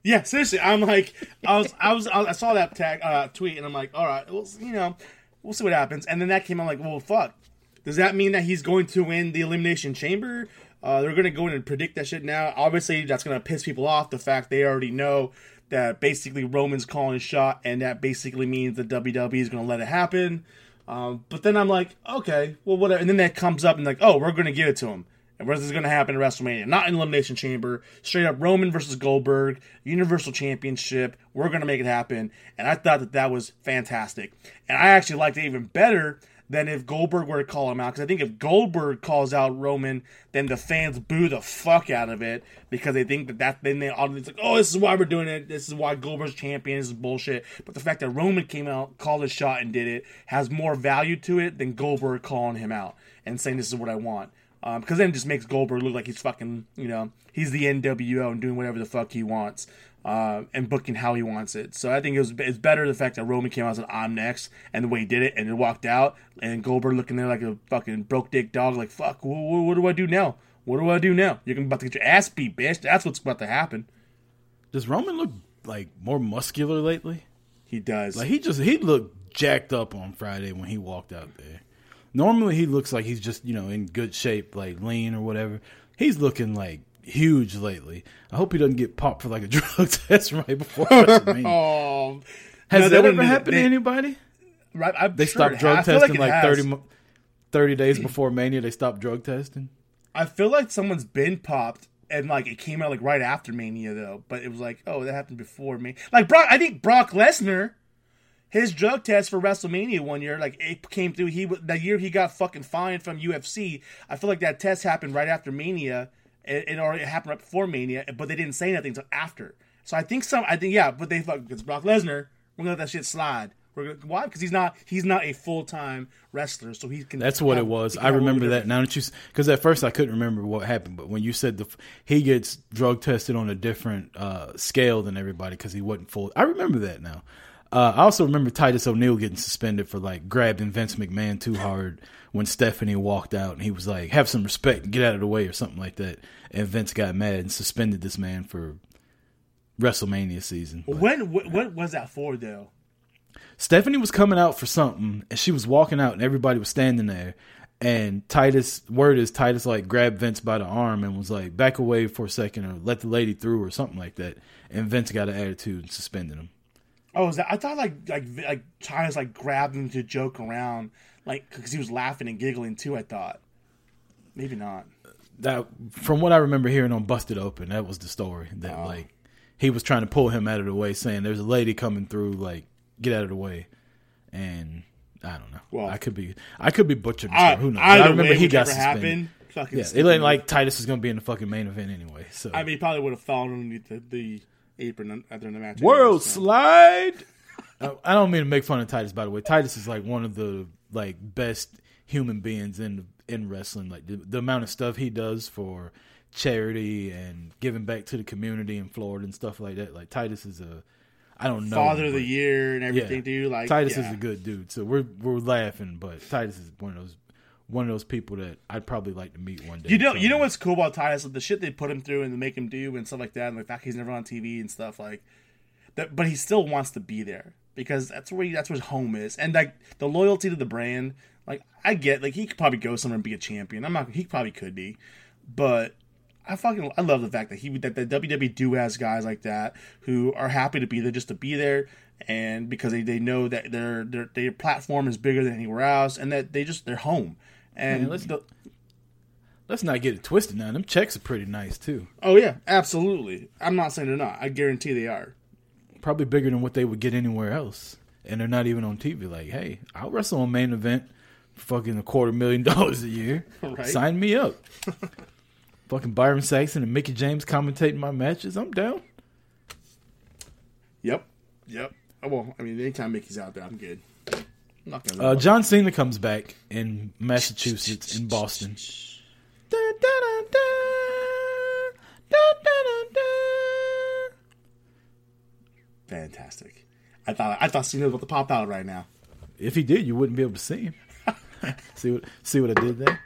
Yeah, seriously, I'm like, I was, I was, I saw that tag uh, tweet, and I'm like, all right, well, you know, we'll see what happens. And then that came, I'm like, well, fuck. Does that mean that he's going to win the Elimination Chamber? Uh, they're going to go in and predict that shit now. Obviously, that's going to piss people off. The fact they already know that basically Roman's calling shot, and that basically means that WWE is going to let it happen. Um, but then I'm like, okay, well, whatever. And then that comes up and like, oh, we're going to give it to him. And where's this going to happen in WrestleMania? Not in Elimination Chamber. Straight up Roman versus Goldberg, Universal Championship. We're going to make it happen. And I thought that that was fantastic. And I actually liked it even better than if Goldberg were to call him out. Because I think if Goldberg calls out Roman, then the fans boo the fuck out of it because they think that that then they all it's like, oh, this is why we're doing it. This is why Goldberg's champion. This is bullshit. But the fact that Roman came out, called his shot, and did it has more value to it than Goldberg calling him out and saying this is what I want. Um, because then it just makes Goldberg look like he's fucking, you know, he's the NWO and doing whatever the fuck he wants uh, and booking how he wants it. So I think it was it's better the fact that Roman came out and said I'm next, and the way he did it, and then walked out, and Goldberg looking there like a fucking broke dick dog, like fuck, what, what, what do I do now? What do I do now? You're about to get your ass beat, bitch. That's what's about to happen. Does Roman look like more muscular lately? He does. Like he just he looked jacked up on Friday when he walked out there. Normally he looks like he's just you know in good shape, like lean or whatever. He's looking like huge lately. I hope he doesn't get popped for like a drug test right before WrestleMania. oh, Has no, that ever happened they- to anybody? Right, I'm They sure stopped drug. Testing like, has. 30, 30 days before Mania. They stopped drug testing. I feel like someone's been popped and like it came out like right after Mania though, but it was like, oh, that happened before me. Like Brock, I think Brock Lesnar, his drug test for WrestleMania one year, like it came through. He that year he got fucking fined from UFC. I feel like that test happened right after Mania. It, it already happened right before Mania, but they didn't say anything until after. So I think some, I think yeah, but they thought it's Brock Lesnar. We're gonna let that shit slide. We're gonna, why? Because he's not he's not a full time wrestler, so he can. That's what have- it was. I have a little remember that now that you because at first I couldn't remember what happened, but when you said the he gets drug tested on a different uh, scale than everybody because he wasn't full. I remember that now. Uh, I also remember Titus O'Neil getting suspended for like grabbing Vince McMahon too hard when Stephanie walked out, and he was like, "Have some respect, and get out of the way" or something like that. And Vince got mad and suspended this man for WrestleMania season. But- When what, what was that for though? Stephanie was coming out for something, and she was walking out, and everybody was standing there. And Titus, word is Titus like grabbed Vince by the arm and was like, "Back away for a second, or let the lady through, or something like that." And Vince got an attitude and suspended him. Oh, is that? I thought like like like China's like grabbed him to joke around, like because he was laughing and giggling too. I thought, maybe not. That, from what I remember hearing on Busted Open, that was the story. That oh. like he was trying to pull him out of the way, saying, "There's a lady coming through. Like, get out of the way." And I don't know. Well, I could be I could be butchering. I, Who knows? I remember he got suspended. happened. Fucking Yeah, it ain't like Titus is going to be in the fucking main event anyway. So I mean, he probably would have fallen underneath the, the apron after the match. world anyway, so. slide. I don't mean to make fun of Titus. By the way, Titus is like one of the like best human beings in in wrestling. Like the, the amount of stuff he does for charity and giving back to the community in Florida and stuff like that. Like Titus is a I don't know Father him, of the year and everything, Yeah. dude. Like Titus yeah. is a good dude. So we're we're laughing, but Titus is one of those one of those people that I'd probably like to meet one day. You know, So, you know what's cool about Titus? The shit they put him through and make him do and stuff like that, and the fact he's never on TV and stuff like that. But he still wants to be there because that's where he, that's where his home is, and like the loyalty to the brand. Like I get, like he could probably go somewhere and be a champion. I'm not. He probably could be, but I fucking I love the fact that he that the WWE do has guys like that who are happy to be there just to be there. And because they, they know that their, their their platform is bigger than anywhere else, and that they just they're home, and Man, let's- the, Let's not get it twisted now. Them checks are pretty nice too. Oh yeah, absolutely. I'm not saying they're not. I guarantee they are. Probably bigger than what they would get anywhere else. And they're not even on TV. Like, hey, I'll wrestle on main event for fucking a quarter million dollars a year. Right. Sign me up. fucking Byron Saxton and Mickie James commentating my matches. I'm down. Yep. Yep. Oh, well, I mean, anytime Mickie's out there, I'm good. I'm not gonna. Uh, John Cena comes back in Massachusetts, in Boston. Fantastic. I thought I thought Cena was about to pop out right now. If he did, you wouldn't be able to see him. see what see what I did there?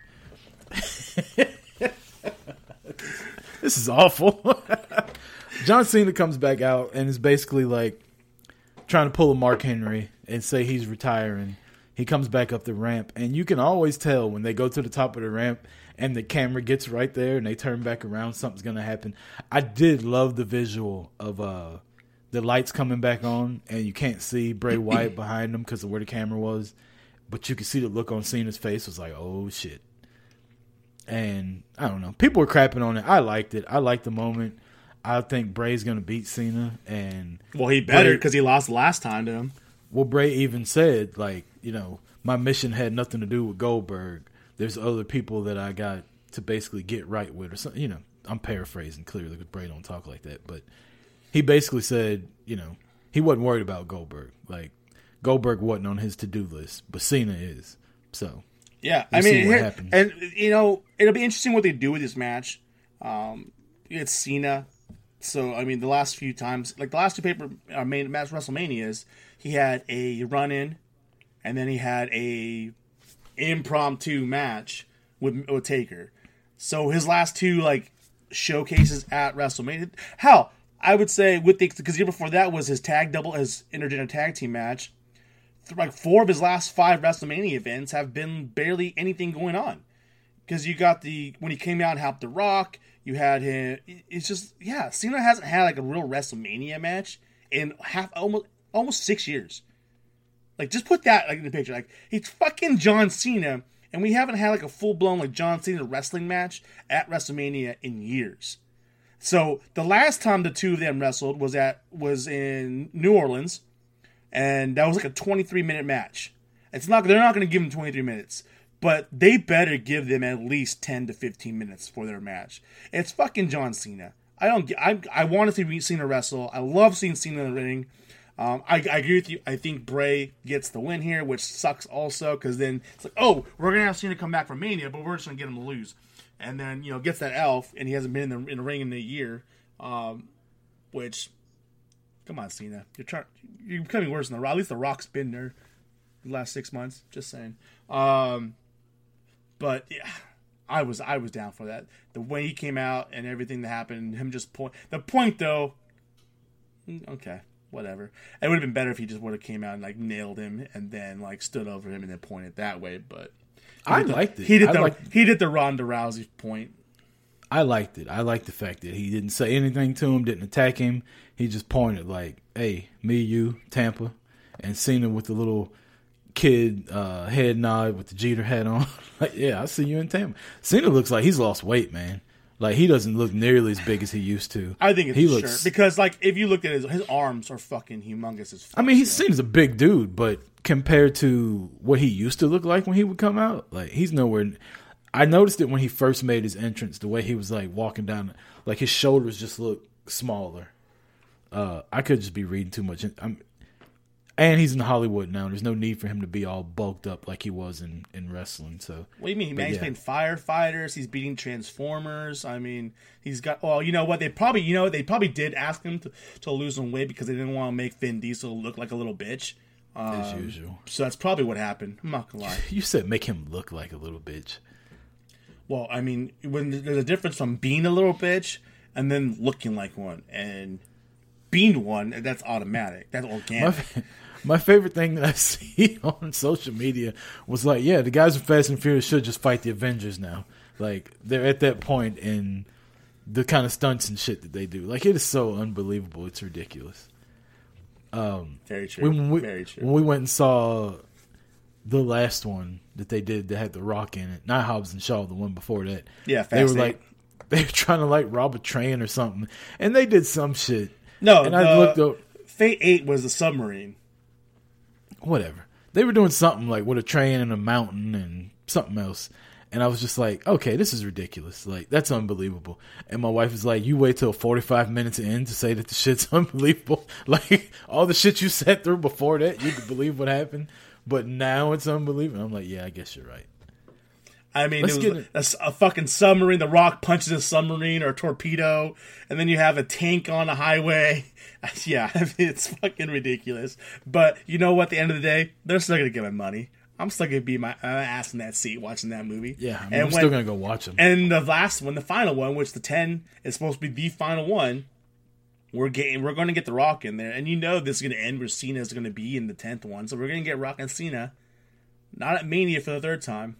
this is awful. John Cena comes back out and is basically like trying to pull a Mark Henry and say he's retiring. He comes back up the ramp, and you can always tell when they go to the top of the ramp and the camera gets right there and they turn back around, something's gonna happen. I did love the visual of uh the lights coming back on, and you can't see Bray Wyatt behind them because of where the camera was, but you can see the look on Cena's face was like, oh shit. And I don't know, people were crapping on it. I liked it. I liked the moment. I think Bray's gonna beat Cena, and Well, he better because he lost last time to him. Well, Bray even said, like, you know, my mission had nothing to do with Goldberg. There's other people that I got to basically get right with, or something. You know, I'm paraphrasing clearly because Bray don't talk like that, but he basically said, you know, he wasn't worried about Goldberg. Like, Goldberg wasn't on his to do list, but Cena is. So, Yeah, I mean, what here- and you know, it'll be interesting what they do with this match. Um, it's Cena, so I mean, the last few times, like the last two paper uh, main match WrestleManias, he had a run in, and then he had a impromptu match with with Taker. So his last two like showcases at WrestleMania, hell, I would say with the because year before that was his tag double, his intergender tag team match like four of his last five WrestleMania events have been barely anything going on. Because you got the when he came out and helped The Rock, you had him. It's just yeah, Cena hasn't had like a real WrestleMania match in half almost almost six years. Like just put that like in the picture. Like he's fucking John Cena, and we haven't had like a full blown like John Cena wrestling match at WrestleMania in years. So the last time the two of them wrestled was at was in New Orleans and that was like a 23 minute match. It's not they're not going to give them 23 minutes, but they better give them at least 10 to 15 minutes for their match. It's fucking John Cena. I don't. I I want to see Cena wrestle. I love seeing Cena in the ring. Um, I, I agree with you. I think Bray gets the win here, which sucks also because then it's like, oh, we're gonna have Cena come back from Mania, but we're just gonna get him to lose, and then you know gets that elf, and he hasn't been in the in the ring in a year, um, which Come on, Cena. You're trying. You're becoming worse than the Rock. At least the Rock's been there the last six months. Just saying. Um, but yeah, I was I was down for that. The way he came out and everything that happened, him just point. The point though. mm, Okay, whatever. It would have been better if he just would have came out and like nailed him and then like stood over him and then pointed that way. But I liked it. he did I the liked, he did the Ronda Rousey point. I liked it. I liked the fact that he didn't say anything to him, didn't attack him. He just pointed like, "Hey, me, you, Tampa," and Cena with the little kid uh, head nod with the Jeter hat on. like, yeah, I see you in Tampa. Cena looks like he's lost weight, man. Like he doesn't look nearly as big as he used to. I think it's he looks. shirt because, like, if you look at his his arms are fucking humongous as. Fuck, I mean, he seems a big dude, but compared to what he used to look like when he would come out, like he's nowhere. I noticed it when he first made his entrance. The way he was like walking down, like his shoulders just look smaller. Uh, I could just be reading too much. I'm, and he's in Hollywood now. There's no need for him to be all bulked up like he was in, in wrestling. So What do you mean? Man, he's yeah. playing firefighters. He's beating transformers. I mean, he's got. Well, you know what? They probably, you know, they probably did ask him to, to lose some weight because they didn't want to make Vin Diesel look like a little bitch. as Um, usual, So that's probably what happened. I'm not gonna lie. you said make him look like a little bitch. Well, I mean, when there's a difference from being a little bitch and then looking like one, and being one, that's automatic. That's organic. my favorite thing that I see on social media was like, yeah, the guys from Fast and Furious should just fight the Avengers now. Like they're at that point in the kind of stunts and shit that they do. Like it is so unbelievable. It's ridiculous. Um, Very true. When we Very true. when we went and saw the last one that they did that had the Rock in it, not Hobbs and Shaw, the one before that. Yeah, they were Eight. like they were trying to like rob a train or something, and they did some shit. no, and I looked up. Fate Eight was a submarine. Whatever. They were doing something like with a train and a mountain and something else. And I was just like, okay, this is ridiculous. Like, that's unbelievable. And my wife was like, you wait till 45 minutes in to say that the shit's unbelievable. Like, all the shit you sat through before that, you could believe what happened. But now it's unbelievable. I'm like, yeah, I guess you're right. I mean, Let's it was a, a fucking submarine. The Rock punches a submarine or a torpedo, and then you have a tank on a highway. yeah, I mean, it's fucking ridiculous. But you know what? At the end of the day, they're still gonna give my money. I'm still gonna be my uh, ass in that seat watching that movie. Yeah, I mean, and I'm when- still going to go watch them. And the last one, the final one, which the ten is supposed to be the final one, we're getting we're going to get the Rock in there, and you know this is going to end where Cena is going to be in the tenth one, so we're going to get Rock and Cena, not at Mania for the third time,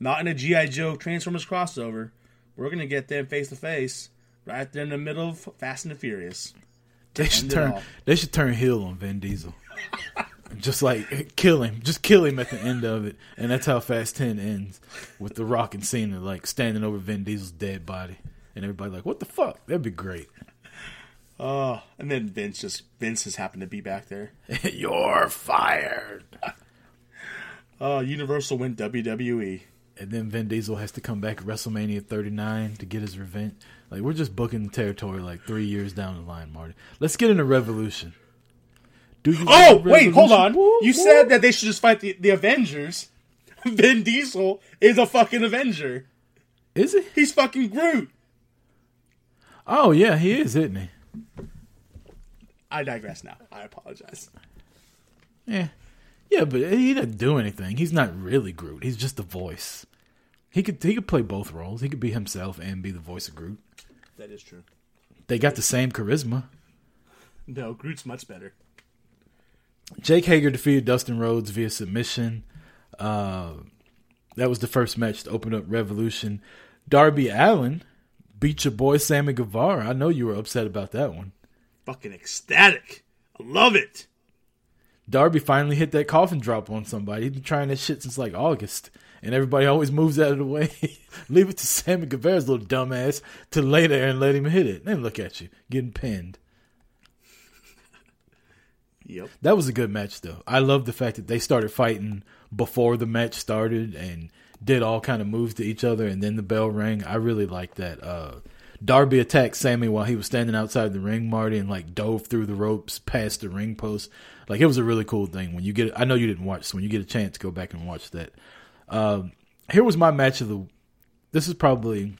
not in a GI Joe Transformers crossover. We're going to get them face to face right there in the middle of Fast and the Furious. They should turn. They should turn heel on Vin Diesel. just like kill him, just kill him at the end of it, and that's how Fast Ten ends with the Rock and Cena like standing over Vin Diesel's dead body, and everybody like, "What the fuck?" That'd be great. Oh, and then Vince just Vince just happened to be back there. You're fired. Oh, Universal went WWE. And then Vin Diesel has to come back at WrestleMania 39 to get his revenge. Like we're just booking the territory like three years down the line, Marty. Let's get into Revolution. Do you? Oh, wait, hold on. Woo, You woo. said that they should just fight the, the Avengers. Vin Diesel is a fucking Avenger. is it? He's fucking Groot. Oh yeah, he is, isn't he? I digress now. I apologize. Yeah, yeah, but he doesn't do anything. He's not really Groot. He's just the voice. He could he could play both roles. He could be himself and be the voice of Groot. That is true. They got the same charisma. No, Groot's much better. Jake Hager defeated Dustin Rhodes via submission. Uh, that was the first match to open up Revolution. Darby Allin beat your boy Sammy Guevara. I know you were upset about that one. Fucking ecstatic. I love it. Darby finally hit that coffin drop on somebody. He's been trying that shit since like August, and everybody always moves out of the way. Leave it to Sammy Guevara's little dumbass to lay there and let him hit it. Then look at you getting pinned. Yep. That was a good match though. I love the fact that they started fighting before the match started and did all kind of moves to each other and then the bell rang. I really like that. Uh Darby attacked Sammy while he was standing outside the ring, Marty, and like dove through the ropes past the ring post. Like it was a really cool thing. When you get, I know you didn't watch, so when you get a chance, go back and watch that. Um, here was my match of the. This is probably,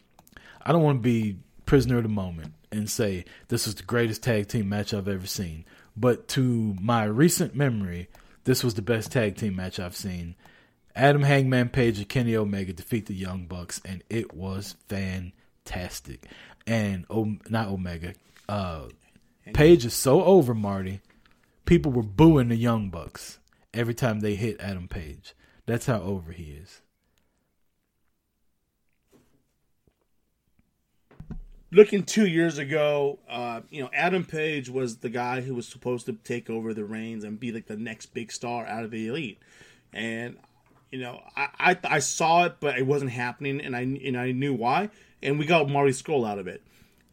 I don't want to be prisoner of the moment and say this is the greatest tag team match I've ever seen, but to my recent memory, this was the best tag team match I've seen. Adam Hangman Page and Kenny Omega defeat the Young Bucks, and it was fantastic. And oh, not Omega, uh, Page is so over, Marty. People were booing the Young Bucks every time they hit Adam Page. That's how over he is. Looking two years ago, uh, you know, Adam Page was the guy who was supposed to take over the reins and be like the next big star out of the elite. And you know, I, I I saw it, but it wasn't happening, and I and I knew why. And we got Marty Scurll out of it,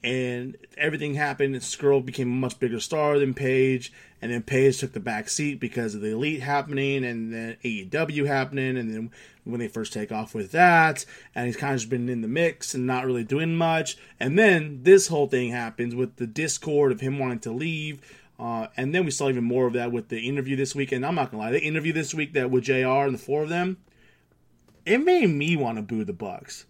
and everything happened. And Scurll became a much bigger star than Page, and then Page took the back seat because of the Elite happening, and then AEW happening, and then when they first take off with that, and he's kind of just been in the mix and not really doing much. And then this whole thing happens with the discord of him wanting to leave. Uh, and then we saw even more of that with the interview this week. And I'm not gonna lie, the interview this week that with Jr. and the four of them, it made me want to boo the Bucks.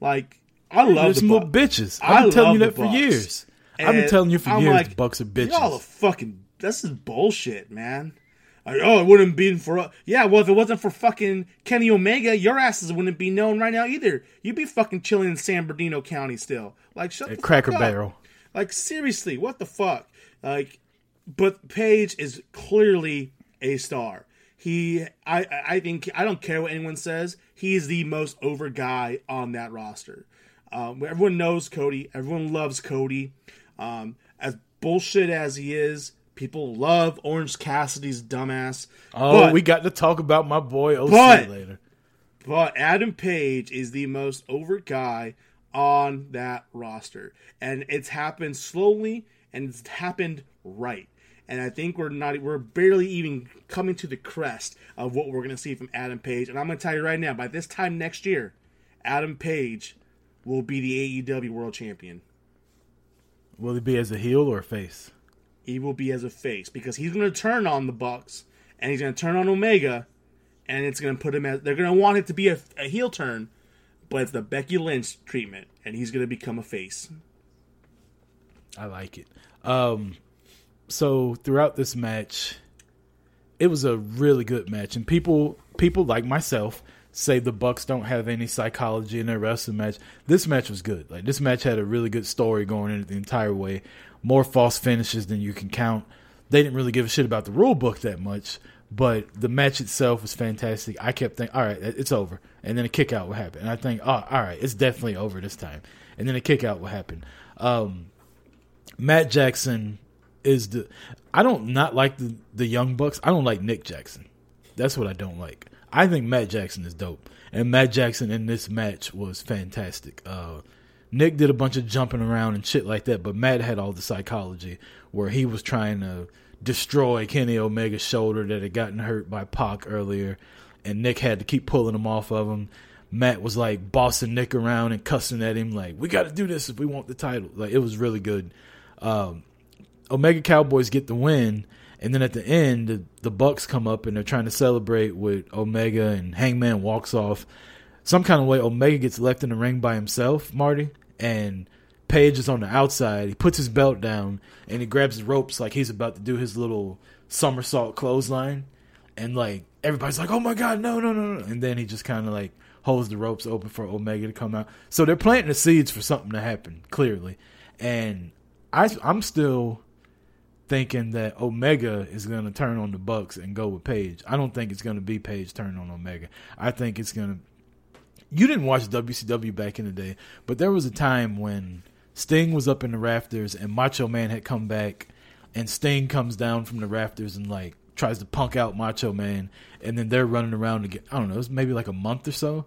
Like I love There's the more Bucks. bitches. I I've been telling you that for Bucks. years. I've been telling you for I'm years like, the Bucks are bitches. Y'all are fucking. This is bullshit, man. Like, oh, it wouldn't be for. Yeah, well, if it wasn't for fucking Kenny Omega, your asses wouldn't be known right now either. You'd be fucking chilling in San Bernardino County still. Like, shut At the Cracker fuck up. Barrel. Like, seriously, what the fuck? Like, but Page is clearly a star. He, I, I think, I don't care what anyone says. He is the most over guy on that roster. Um, everyone knows Cody. Everyone loves Cody. Um, as bullshit as he is, people love Orange Cassidy's dumbass. Oh, But- we got to talk about my boy OC But- later. but Adam Page is the most over guy on that roster. And it's happened slowly and it's happened right. And I think we're not we're barely even coming to the crest of what we're gonna see from Adam Page. And I'm gonna tell you right now, by this time next year, Adam Page will be the AEW world champion. Will he be as a heel or a face? He will be as a face because he's gonna turn on the Bucks and he's gonna turn on Omega and it's gonna put him as they're gonna want it to be a, a heel turn, but it's the Becky Lynch treatment, and he's gonna become a face. I like it. Um, so throughout this match, it was a really good match, and people people like myself say the Bucks don't have any psychology in their wrestling match. This match was good. Like this match had a really good story going in the entire way. More false finishes than you can count. They didn't really give a shit about the rule book that much, but the match itself was fantastic. I kept thinking, all right, it's over, and then a kick out would happen, and I think, oh, all right, it's definitely over this time, and then a kick out would happen. Um, Matt Jackson is the I don't not like the the young bucks. I don't like Nick Jackson. That's what I don't like. I think Matt Jackson is dope. And Matt Jackson in this match was fantastic. Uh Nick did a bunch of jumping around and shit like that, but Matt had all the psychology where he was trying to destroy Kenny Omega's shoulder that had gotten hurt by Pac earlier, and Nick had to keep pulling him off of him. Matt was like bossing Nick around and cussing at him like, "We got to do this if we want the title." Like it was really good. Um, Omega Cowboys get the win, and then at the end, the, Bucks come up and they're trying to celebrate with Omega, and Hangman walks off. Some kind of way, Omega gets left in the ring by himself, Marty, and Page is on the outside. He puts his belt down and he grabs the ropes like he's about to do his little somersault clothesline, and like everybody's like, "Oh my god, no, no, no!" no. And then he just kind of like holds the ropes open for Omega to come out. So they're planting the seeds for something to happen, clearly. And I, I'm still thinking that Omega is going to turn on the Bucks and go with Page. I don't think it's going to be Page turn on Omega. I think it's going to. You didn't watch WCW back in the day, but there was a time when Sting was up in the rafters and Macho Man had come back, and Sting comes down from the rafters and like tries to punk out Macho Man, and then they're running around again. I don't know. It was maybe like a month or so.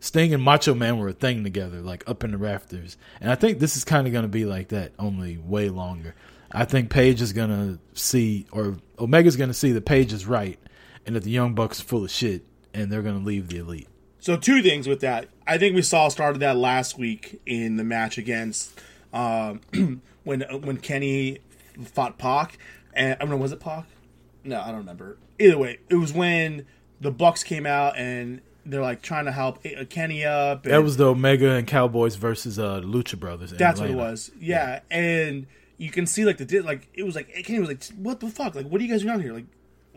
Sting and Macho Man were a thing together, like up in the rafters. And I think this is kind of going to be like that, only way longer. I think Page is going to see, or Omega's going to see that Page is right and that the Young Bucks are full of shit and they're going to leave the elite. So two things with that. I think we saw started that last week in the match against um, when when Kenny fought Pac, and I don't know was it Pac? No, I don't remember. Either way, it was when the Bucks came out and they're like trying to help uh, Kenny up. And That was the Omega and Cowboys versus uh, the Lucha Brothers. that's what it Atlanta. was. Yeah, and you can see like the like it was like Kenny was like, "What the fuck? Like, what are you guys doing out here? Like,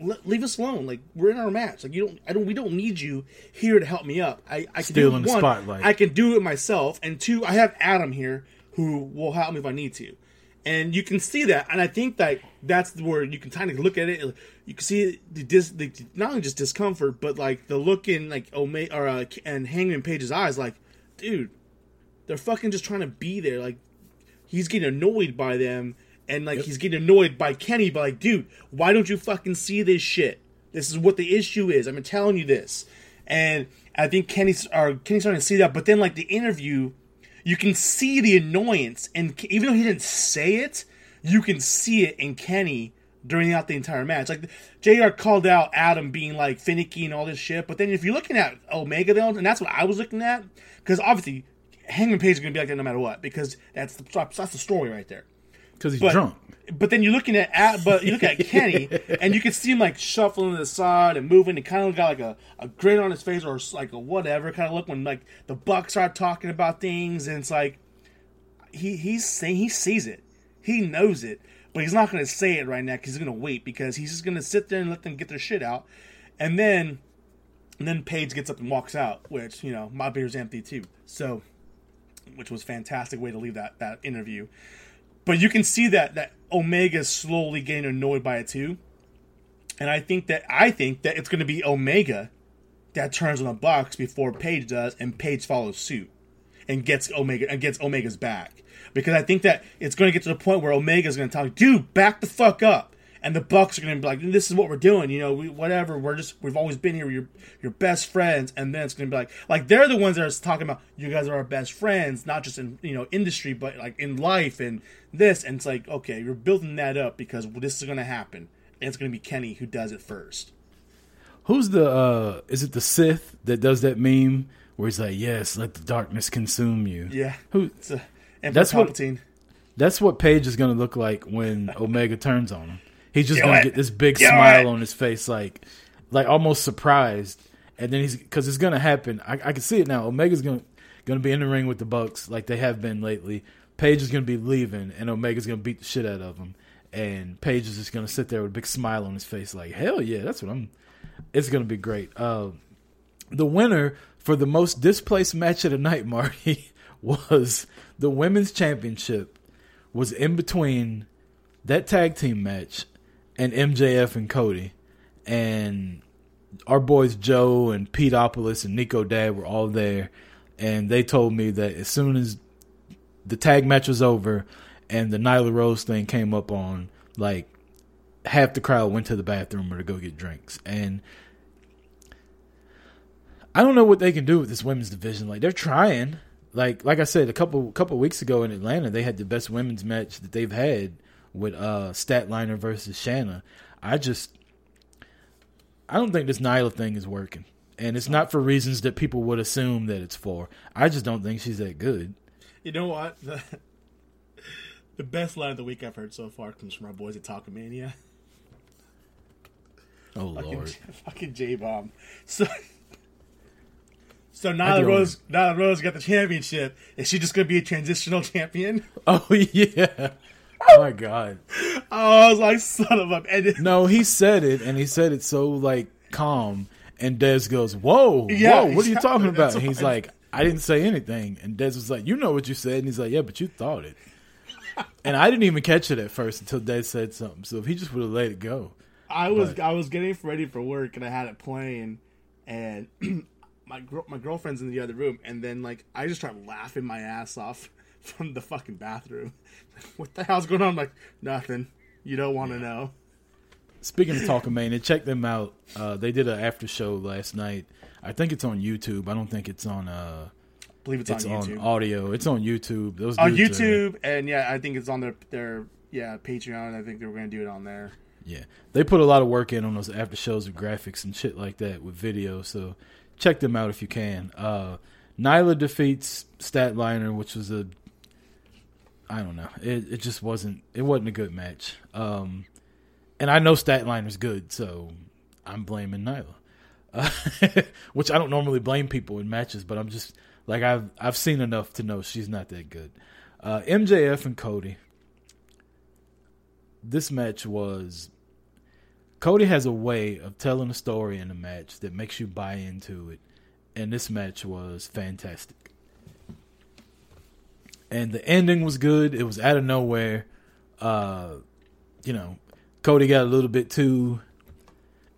le- leave us alone. Like, we're in our match. Like, you don't. I don't. We don't need you here to help me up. I I can Stealing do it, one, spotlight. I can do it myself, and two, I have Adam here who will help me if I need to. And you can see that, and I think that that's where you can kind of look at it. You can see the, dis, the not only just discomfort, but like the look in like Ome or uh, and Hangman Page's eyes, like, dude, they're fucking just trying to be there. Like, he's getting annoyed by them, and like he's getting annoyed by Kenny. But like, dude, why don't you fucking see this shit? This is what the issue is. I've been telling you this. and I think Kenny's or Kenny's starting to see that. But then like the interview, you can see the annoyance, and even though he didn't say it, you can see it in Kenny during out the entire match. Like Jr. called out Adam being like finicky and all this shit, but then if you're looking at Omega though, and that's what I was looking at, because obviously Hangman Page is going to be like that no matter what, because that's the that's the story right there. because he's But, drunk. But then you're looking at, at but you look at Kenny, and you can see him like shuffling to the side and moving. And kind of got like a, a grin on his face or like a whatever kind of look when like the Bucks start talking about things, and it's like he he's saying he sees it, he knows it, but he's not going to say it right now because he's going to wait because he's just going to sit there and let them get their shit out, and then and then Page gets up and walks out, which you know my beer's empty too. So, which was fantastic way to leave that that interview. But you can see that that Omega's slowly getting annoyed by it too. And I think that I think that it's going to be Omega that turns on the Bucks before Page does, and Page follows suit and gets Omega and gets Omega's back. Because I think that it's going to get to the point where Omega's going to tell, dude, back the fuck up. And the Bucks are going to be like, "This is what we're doing, you know, we, whatever. We're just, we've always been here. You're, you're best friends." And then it's going to be like, like they're the ones that are talking about, "You guys are our best friends, not just in, you know, industry, but like in life and this." And it's like, okay, you're building that up because this is going to happen. And it's going to be Kenny who does it first. Who's the? uh Is it the Sith that does that meme where he's like, "Yes, let the darkness consume you." Yeah, Who? it's a, Emperor That's what- Palpatine. That's what Page is going to look like when Omega turns on him. He's just Do going it. to get this big Do smile it. on his face, like, like almost surprised. And then he's because it's going to happen. I, I can see it now. Omega's gonna going to be in the ring with the Bucks like they have been lately. Page is going to be leaving, and Omega's going to beat the shit out of him. And Page is just going to sit there with a big smile on his face, like, hell yeah, that's what I'm. It's going to be great. Uh, the winner for the most displaced match of the night, Marty, was the women's championship. Was in between that tag team match and MJF and Cody, and our boys Joe and Pete Opolis and Nico Dad were all there, and they told me that as soon as the tag match was over and the Nyla Rose thing came up on, like half the crowd went to the bathroom or to go get drinks, and I don't know what they can do with this women's division. Like they're trying. Like like I said a couple couple weeks ago in Atlanta, they had the best women's match that they've had with uh Statlander versus Shanna. I just I don't think this Nyla thing is working. And it's not for reasons that people would assume that it's for. I just don't think she's that good. You know what? The, the best line of the week I've heard so far comes from our boys at Talkamania. Oh Fucking, lord. fucking J Bomb. So, so Nyla Rose, Nyla Rose got the championship. Is she just going to be a transitional champion? Oh yeah. Oh my god. Oh, I was like, son of a. And it- No, he said it, and he said it so like calm. And Des goes, "Whoa, Yeah, whoa, what are you talking about?" And he's like, "I didn't say anything." And Des was like, "You know what you said?" And he's like, "Yeah, but you thought it." and I didn't even catch it at first until Des said something. So if he just would have let it go, I was But- I was getting ready for work and I had it playing, and my my girlfriend's in the other room, and then like I just start laughing my ass off from the fucking bathroom. what the hell's going on? I'm like nothing. You don't want to know. Speaking of Talking Mania, check them out. Uh, they did an after show last night. I think it's on YouTube. I don't think it's on. Uh, I believe it's, it's on on, YouTube. audio. It's on YouTube. Those on dudes are- YouTube, and yeah, I think it's on their their yeah Patreon. I think they were gonna do it on there. yeah, they put a lot of work in on those after shows with graphics and shit like that with video. So check them out if you can. Uh, Nyla defeats Statlander, which was a I don't know. It it just wasn't it wasn't a good match. Um, and I know Statlander's good, so I'm blaming Nyla. Uh, which I don't normally blame people in matches, but I'm just like I've I've seen enough to know she's not that good. Uh, MJF and Cody. This match was Cody has a way of telling a story in a match that makes you buy into it, and this match was fantastic. And the ending was good. It was out of nowhere. Uh, you know, Cody got a little bit too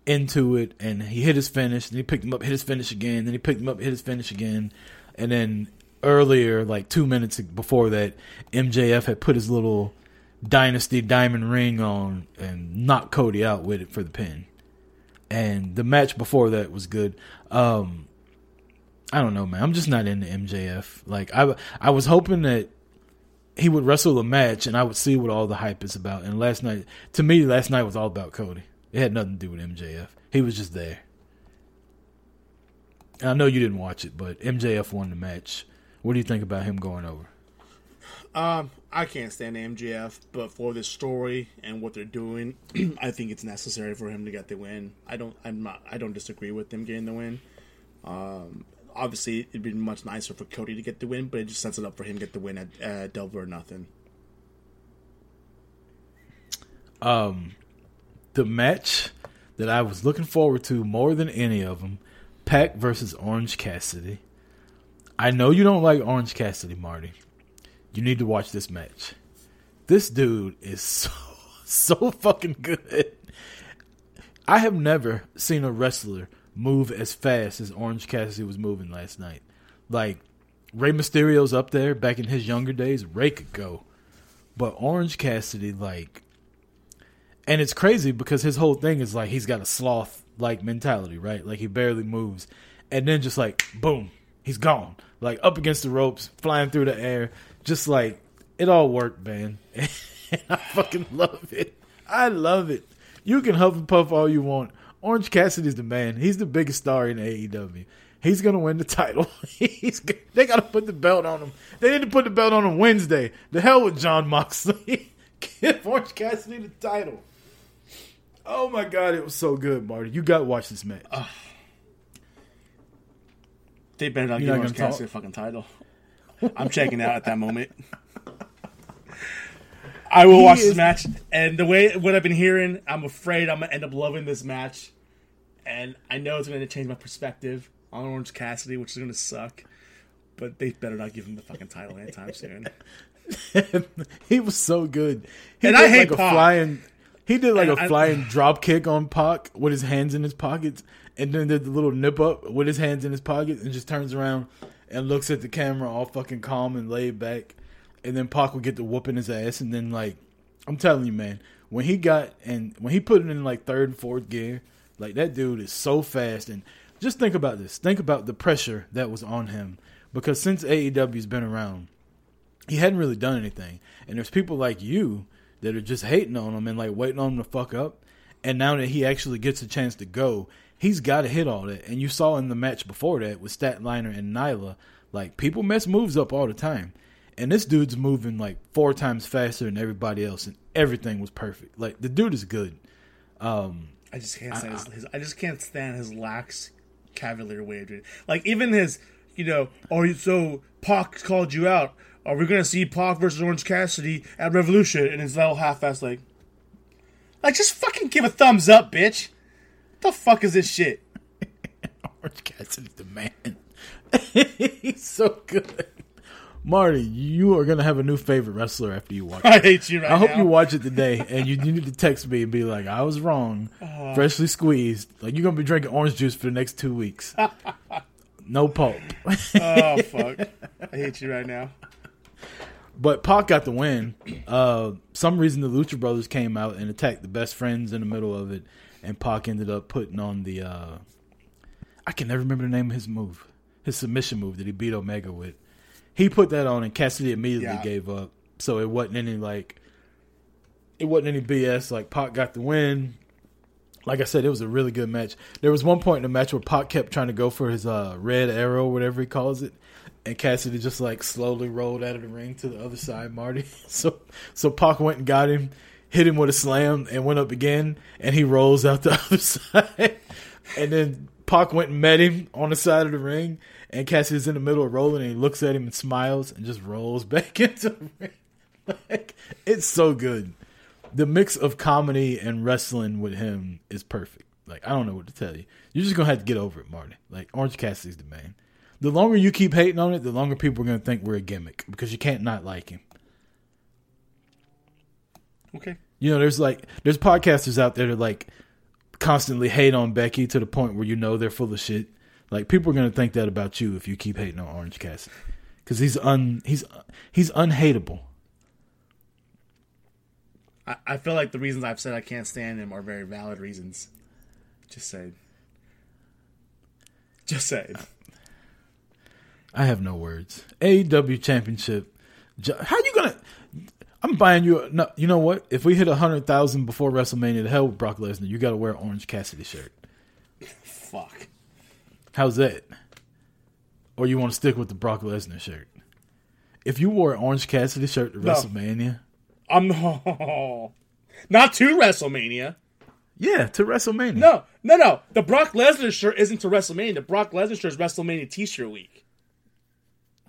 into it, and he hit his finish. Then he picked him up, hit his finish again. Then he picked him up, hit his finish again, and then earlier, like two minutes before that, MJF had put his little Dynasty diamond ring on and knocked Cody out with it for the pin. and the match before that was good. Um, I don't know, man. I'm just not into MJF. Like I, I was hoping that he would wrestle a match and I would see what all the hype is about. And last night, to me, last night was all about Cody. It had nothing to do with MJF. He was just there. And I know you didn't watch it, but MJF won the match. What do you think about him going over? Um, I can't stand MJF, but for this story and what they're doing, I think it's necessary for him to get the win. I don't, I'm not, I don't disagree with them getting the win. Um, obviously, it'd be much nicer for Cody to get the win, but it just sets it up for him to get the win at uh, or Nothing. Um, the match that I was looking forward to more than any of them, Pac versus Orange Cassidy. I know you don't like Orange Cassidy, Marty. You need to watch this match. This dude is so so fucking good. I have never seen a wrestler move as fast as Orange Cassidy was moving last night. Like Rey Mysterio's up there back in his younger days. Rey could go, but Orange Cassidy, like, and it's crazy because his whole thing is like he's got a sloth like mentality, right? Like he barely moves, and then just like boom, he's gone. Like up against the ropes, flying through the air, just like it all worked, man. and I fucking love it. I love it. You can huff and puff all you want. Orange Cassidy's the man. He's the biggest star in AEW. He's gonna win the title. He's they gotta put the belt on him. They need to put the belt on him Wednesday. The hell with Jon Moxley. Give Orange Cassidy the title. Oh my god, it was so good, Marty. You got to watch this match. Uh, they better not You're give not Orange Cassidy a fucking title. I'm checking out at that moment. I will he watch is... this match, and the way what I've been hearing, I'm afraid I'm gonna end up loving this match, and I know it's gonna change my perspective on Orange Cassidy, which is gonna suck. But they better not give him the fucking title anytime soon. he was so good. He and I hate like a flying. He did like and a I, flying drop kick on Pac with his hands in his pockets, and then did the little nip up with his hands in his pockets, and just turns around and looks at the camera all fucking calm and laid back and then Pac would get the whooping his ass, and then like I'm telling you, man, when he got and when he put it in like third and fourth gear, like that dude is so fast. And just think about this. Think about the pressure that was on him because since AEW's been around, he hadn't really done anything. And there's people like you that are just hating on him and like waiting on him to fuck up. And now that he actually gets a chance to go, he's got to hit all that. And you saw in the match before that with Statlander and Nyla, like people mess moves up all the time and this dude's moving like four times faster than everybody else, and everything was perfect. Like the dude is good. Um, I just can't stand I, his, his, I just can't stand his lax cavalier way of doing it. Like even his, you know, oh, so Pac called you out. Are we gonna see Pac versus Orange Cassidy at Revolution? And his little half-ass like, like just fucking give a thumbs up, bitch. What the fuck is this shit? Orange Cassidy's the man. He's so good. Marty, you are gonna have a new favorite wrestler after you watch. It. I hate you right I hope now. you watch it today, and you, you, need to text me and be like, "I was wrong, uh, freshly squeezed." Like you're gonna be drinking orange juice for the next two weeks. no pulp. oh fuck! I hate you right now. But Pac got the win. Uh, some reason the Lucha Brothers came out and attacked the best friends in the middle of it, and Pac ended up putting on the. Uh, I can never remember the name of his move, his submission move that he beat Omega with he put that on, and Cassidy immediately yeah. gave up. So it wasn't any like, it wasn't any BS. Like Pac got the win. Like I said, it was a really good match. There was one point in the match where Pac kept trying to go for his uh, red arrow, whatever he calls it, and Cassidy just like slowly rolled out of the ring to the other side, Marty. So so Pac went and got him, hit him with a slam, and went up again, and he rolls out the other side, and then Pac went and met him on the side of the ring, and Cassidy's in the middle of rolling, and he looks at him and smiles, and just rolls back into the ring. Like, it's so good. The mix of comedy and wrestling with him is perfect. Like I don't know what to tell you. You're just gonna have to get over it, Marty. Like Orange Cassidy's the man. The longer you keep hating on it, the longer people are gonna think we're a gimmick because you can't not like him. Okay. You know, there's like there's podcasters out there that like constantly hate on Becky to the point where you know they're full of shit. Like people are gonna think that about you if you keep hating on Orange Cassidy, because he's un he's he's unhateable. I, I feel like the reasons I've said I can't stand him are very valid reasons. Just saying. Just saying. I have no words. AEW Championship. How you gonna? I'm buying you. A, no, you know what? If we hit a hundred thousand before WrestleMania, the hell with Brock Lesnar. You got to wear an Orange Cassidy shirt. How's that? Or you want to stick with the Brock Lesnar shirt? If you wore an Orange Cassidy shirt to No. WrestleMania, I'm not to WrestleMania. yeah, to WrestleMania. No, no, no. The Brock Lesnar shirt isn't to WrestleMania. The Brock Lesnar shirt is WrestleMania T-shirt week.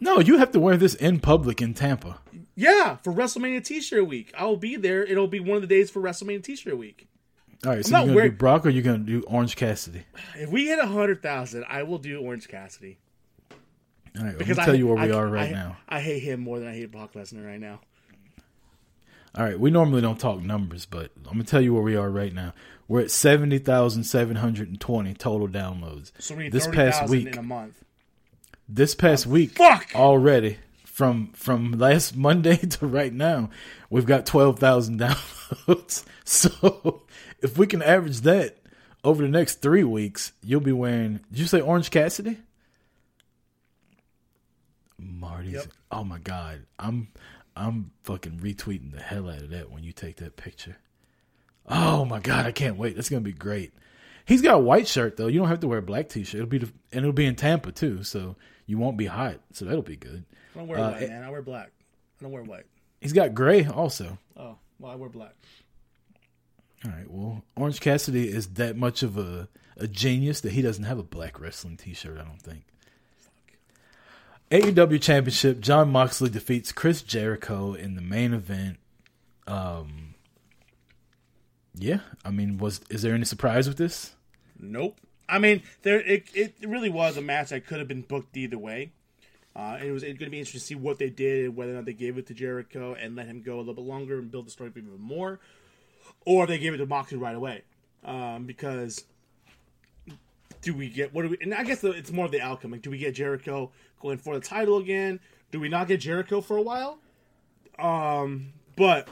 no, you have to wear this in public in Tampa. Yeah, for WrestleMania T-shirt week, I will be there. It'll be one of the days for WrestleMania T-shirt week. All right, so you're gonna do Brock or you're gonna do Orange Cassidy? If we hit a hundred thousand, I will do Orange Cassidy All right, because let me tell I you where we I- are right now. I hate him more than I hate Brock Lesnar right now. All right, we normally don't talk numbers, but I'm gonna tell you where we are right now. We're at seventy thousand seven hundred and twenty total downloads. So we need this thirty past week, in a month. this past oh, week, fuck! already from from last Monday to right now, we've got twelve thousand downloads. So if we can average that over the next three weeks, you'll be wearing. Did you say Orange Cassidy? Marty's. Yep. Oh my god, I'm I'm fucking retweeting the hell out of that when you take that picture. Oh my god, I can't wait. That's gonna be great. He's got a white shirt though. You don't have to wear a black t-shirt. It'll be the, and it'll be in Tampa too, so you won't be hot. So that'll be good. I don't wear Uh, white, it- man. I wear black. I don't wear white. He's got gray also. Oh, well, I wear black. All right. Well, Orange Cassidy is that much of a a genius that he doesn't have a black wrestling T-shirt. I don't think. AEW Championship: Jon Moxley defeats Chris Jericho in the main event. Um. Yeah, I mean, was is there any surprise with this? Nope. I mean, there it, it really was a match that could have been booked either way. Uh, and it was going to be interesting to see what they did, and whether or not they gave it to Jericho and let him go a little bit longer and build the story even more, or they gave it to Moxley right away. Um, because do we get what do we? And I guess it's more of the outcome. Like, do we get Jericho going for the title again? Do we not get Jericho for a while? Um, but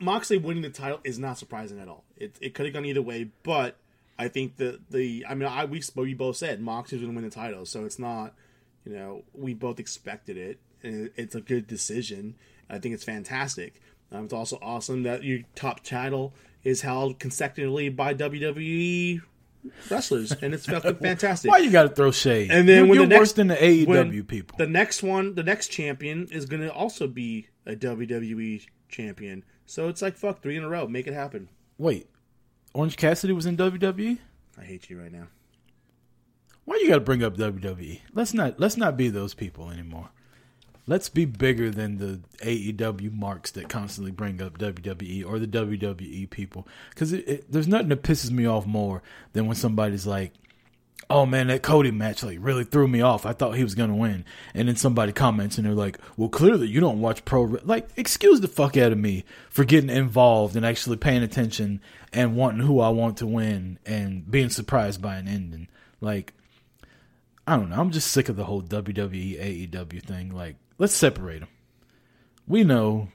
Moxley winning the title is not surprising at all. It it could have gone either way, but I think that the I mean I we we both said Moxley's going to win the title, so it's not you know we both expected it, and it's a good decision. I think it's fantastic. Um, it's also awesome that your top title is held consecutively by WWE wrestlers, and it's fucking fantastic. Why you got to throw shade? And then you're, when you're the next, worse than the AEW people. The next one, the next champion is going to also be a WWE champion. So it's like fuck three in a row. Make it happen. Wait, Orange Cassidy was in WWE. I hate you right now. Why you got to bring up WWE? Let's not let's not be those people anymore. Let's be bigger than the AEW marks that constantly bring up WWE or the WWE people. Because there's nothing that pisses me off more than when somebody's like, "Oh man, that Cody match like really threw me off. I thought he was gonna win," and then somebody comments and they're like, "Well, clearly you don't watch pro." Like, excuse the fuck out of me for getting involved and actually paying attention and wanting who I want to win and being surprised by an ending. Like, I don't know. I'm just sick of the whole WWE AEW thing. Like, let's separate them. We know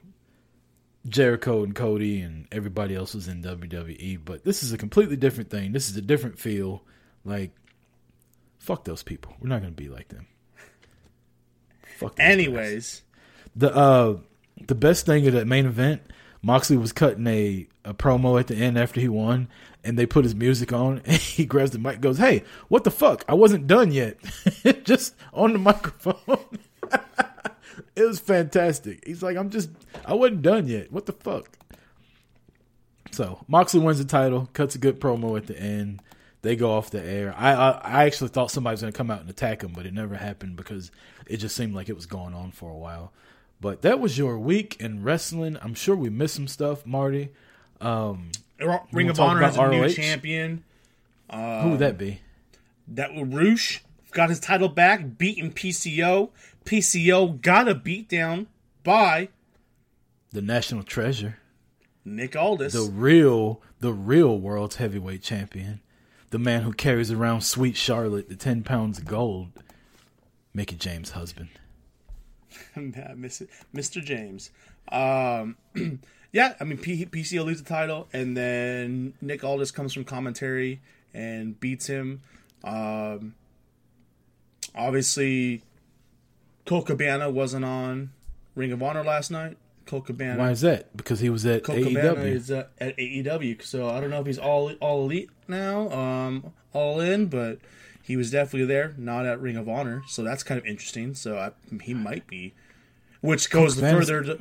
Jericho and Cody and everybody else was in WWE, but this is a completely different thing. This is a different feel. Like, fuck those people. We're not gonna be like them. Fuck. those guys. Anyways, the uh, the best thing of that main event, Moxley was cutting a, a promo at the end after he won, and they put his music on, and he grabs the mic, and goes, "Hey, what the fuck? I wasn't done yet." just on the microphone. it was fantastic. He's like, "I'm just, I wasn't done yet. What the fuck?" So Moxley wins the title, cuts a good promo at the end. They go off the air. I I, I actually thought somebody was going to come out and attack them, but it never happened because it just seemed like it was going on for a while. But that was your week in wrestling. I'm sure we missed some stuff, Marty. Um, Ring of Honor has a new ROH? champion. who would that be? That Rush got his title back, beating PCO. PCO got a beatdown by The national treasure, Nick Aldis. the real, the real world's heavyweight champion, the man who carries around Sweet Charlotte, the ten pounds of gold, Mickie James' husband. Mr. James. Um, yeah, I mean, P- PCO loses the title, and then Nick Aldis comes from commentary and beats him. Um, obviously, Colt Cabana wasn't on Ring of Honor last night. Colt Cabana. Why is that? Because he was at Colt AEW. Cabana is uh, at AEW, so I don't know if he's all all elite now, um, all in, but he was definitely there, not at Ring of Honor, so that's kind of interesting. So I, he might be, which goes further, to,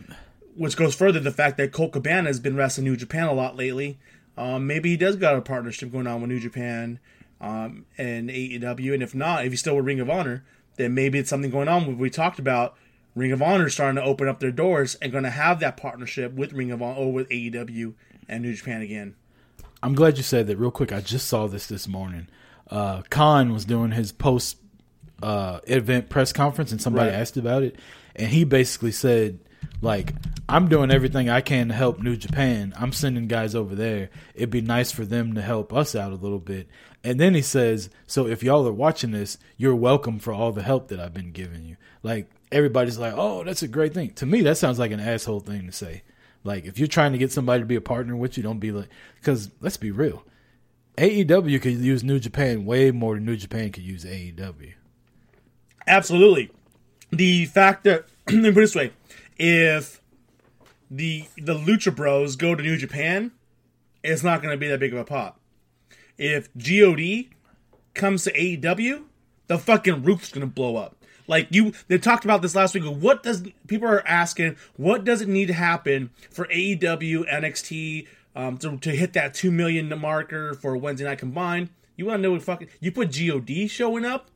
which goes further the fact that Colt Cabana has been wrestling New Japan a lot lately. Um, maybe he does got a partnership going on with New Japan um, and AEW, and if not, if he's still with Ring of Honor, then maybe it's something going on. We talked about Ring of Honor starting to open up their doors and going to have that partnership with Ring of Honor or with AEW and New Japan again. I'm glad you said that real quick. I just saw this this morning. Uh, Khan was doing his post uh, event press conference, and somebody Right. asked about it, and he basically said, like, I'm doing everything I can to help New Japan. I'm sending guys over there. It'd be nice for them to help us out a little bit. And then he says, so if y'all are watching this, you're welcome for all the help that I've been giving you. Like, everybody's like, oh, that's a great thing. To me, that sounds like an asshole thing to say. Like, if you're trying to get somebody to be a partner with you, don't be like, because let's be real. AEW could use New Japan way more than New Japan could use AEW. Absolutely. The fact that let me put it this way, if the the Lucha Bros go to New Japan, it's not going to be that big of a pop. If God comes to AEW, the fucking roof's going to blow up. Like you, they talked about this last week. What does people are asking? What does it need to happen for AEW NXT um, to, to hit that two million marker for Wednesday night combined? You want to know what fucking you put God showing up?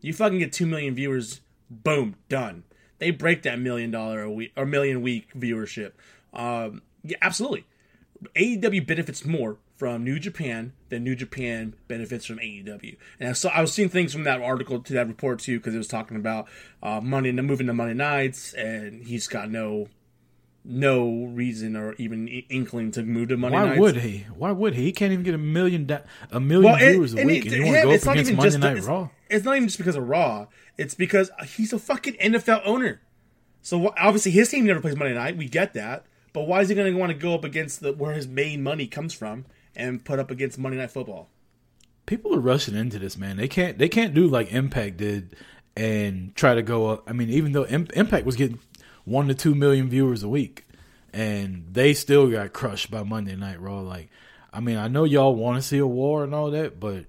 You fucking get two million viewers. Boom, done. They break that million dollar a week or million week viewership. Um, yeah, absolutely. AEW benefits more from New Japan than New Japan benefits from AEW. And I saw I was seeing things from that article to that report too because it was talking about uh, Monday moving to Monday nights, and he's got no no reason or even inkling to move to Monday Why nights. would he? Why would he? He can't even get a million da- a million Well, it- viewers a and week, it- and you want to go it's up not against even Monday just Night it's, Raw? It's not even just because of Raw. It's because he's a fucking NFL owner. So obviously his team never plays Monday night. We get that, but why is he going to want to go up against the where his main money comes from and put up against Monday Night Football? People are rushing into this, man. They can't. They can't do like Impact did and try to go up. I mean, even though Im- Impact was getting one to two million viewers a week, and they still got crushed by Monday Night Raw. Like, I mean, I know y'all want to see a war and all that, but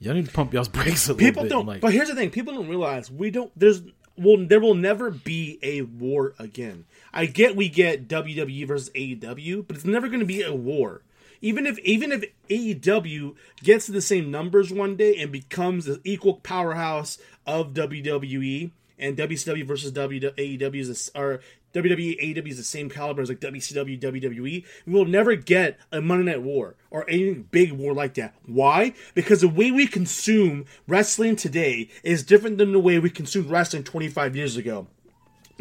y'all need to pump y'all's brakes a little People bit. don't. like, but here's the thing: people don't realize we don't. There's will there will never be a war again. I get we get WWE versus AEW, but it's never going to be a war. Even if even if AEW gets to the same numbers one day and becomes the equal powerhouse of WWE and WCW versus AEW is the- or WWE AEW is the same caliber as like WCW WWE, we will never get a Monday Night War or any big war like that. Why? Because the way we consume wrestling today is different than the way we consumed wrestling 25 years ago.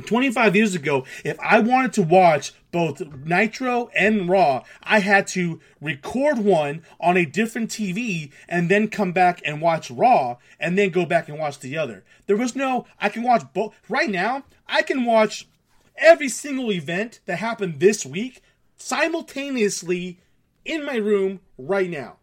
25 years ago, if I wanted to watch both Nitro and Raw, I had to record one on a different TV and then come back and watch Raw and then go back and watch the other. There was no, I can watch both. Right now, I can watch every single event that happened this week simultaneously in my room right now.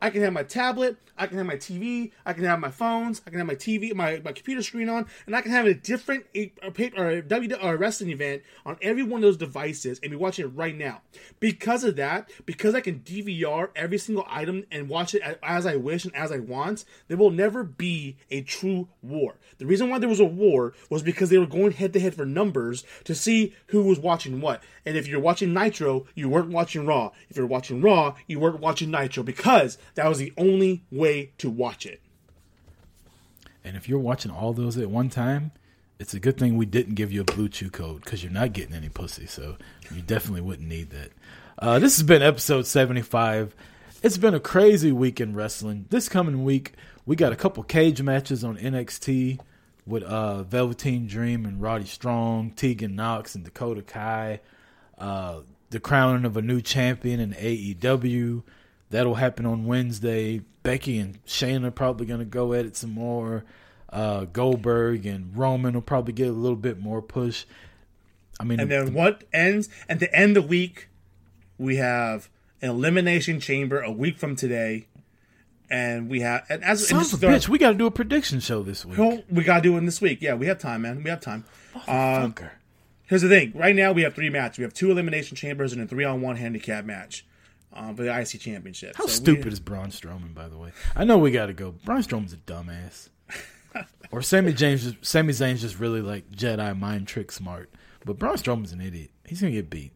I can have my tablet, I can have my TV, I can have my phones, I can have my TV, my, my computer screen on, and I can have a different a, a paper or a W or a wrestling event on every one of those devices and be watching it right now. Because of that, because I can DVR every single item and watch it as I wish and as I want, there will never be a true war. The reason why there was a war was because they were going head to head for numbers to see who was watching what. And if you're watching Nitro, you weren't watching Raw. If you're watching Raw, you weren't watching Nitro because that was the only way to watch it. and if you're watching all those at one time, it's a good thing we didn't give you a BlueChew code because you're not getting any pussy. So you definitely wouldn't need that. Uh, this has been episode 75. It's been a crazy week in wrestling. This coming week, we got a couple cage matches on NXT with uh, Velveteen Dream and Roddy Strong, Tegan Nox and Dakota Kai. Uh, the crowning of a new champion in AEW. That'll happen on Wednesday. Becky and Shayna are probably going to go at it some more. Uh, Goldberg and Roman will probably get a little bit more push. I mean, And then what ends at the end of the week, we have an elimination chamber a week from today, and we have and as son and of bitch, we got to do a prediction show this week. Well, we gotta do it this week. Yeah, we have time, man. We have time. Fucker. Here's the thing. Right now, we have three matches. We have two elimination chambers and a three-on-one handicap match um, for the IC Championship. How So we- stupid is Braun Strowman, by the way? I know we got to go. Braun Strowman's a dumbass. or Sammy James, Sami Zayn's just really like Jedi mind trick smart. But Braun Strowman's an idiot. He's gonna get beat.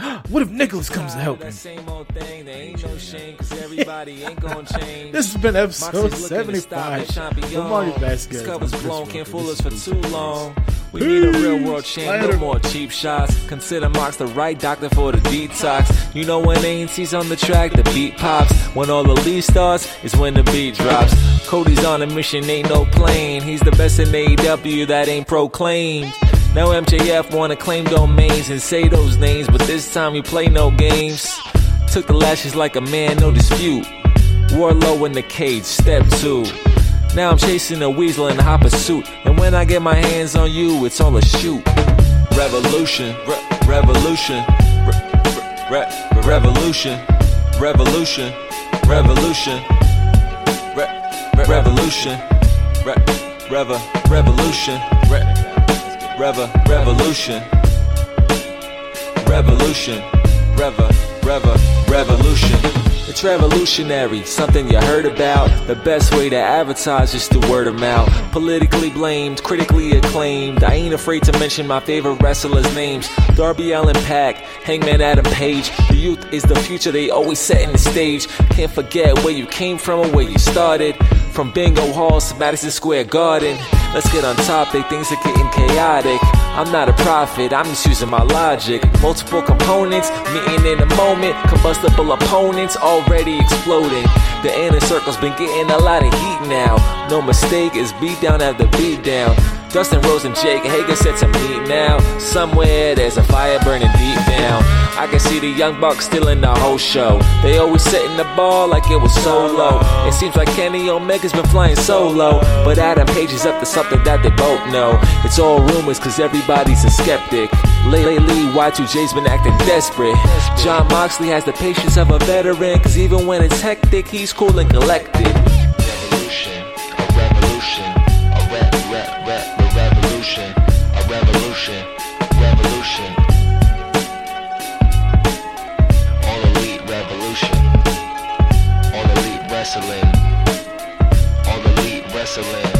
what if Nicholas comes to help him? That same old thing, there ain't no shame, cause everybody ain't gonna change. This has been episode Moxie's looking to stop and 75 shine of. Marty Vasquez. Cover's blown, can't fool us for too long. We need a real world champ, no more cheap shots. Consider Mox the right doctor for the detox. You know when ANC's on the track, the beat pops. When all the lead starts, is when the beat drops. Cody's on a mission, ain't no plane. He's the best in AEW that ain't proclaimed. Now MJF wanna claim domains and say those names, but this time we play no games. Took the lashes like a man, no dispute. Wardlow in the cage, step two. Now I'm chasing a weasel in a hopper suit, and when I get my hands on you, it's all a shoot. Revolution, re- revolution, re- re- re- revolution, revolution, revolution, re- re- revolution, re- reva- revolution, re- reva- revolution, revolution, reva- reva- revolution. It's revolutionary, something you heard about. The best way to advertise is through word of mouth. Politically blamed, critically acclaimed. I ain't afraid to mention my favorite wrestlers' names. Darby Allin Pac, Hangman Adam Page. The youth is the future, they always setting the stage. Can't forget where you came from or where you started. From bingo halls to Madison Square Garden. Let's get on topic, things are getting chaotic. I'm not a prophet, I'm just using my logic. Multiple components, meeting in a moment. Combustible opponents already exploding. The inner circle's been getting a lot of heat now. No mistake, it's beat down after beat down. Dustin Rhodes and Jake Hager set to meet now. Somewhere there's a fire burning deep down. I can see the young bucks still in the whole show. They always setting the ball like it was solo. It seems like Kenny Omega's been flying solo. But Adam Page is up to something that they both know. It's all rumors cause everybody's a skeptic. Lately, Y2J's been acting desperate. Jon Moxley has the patience of a veteran. Cause even when it's hectic, he's cool and collected. All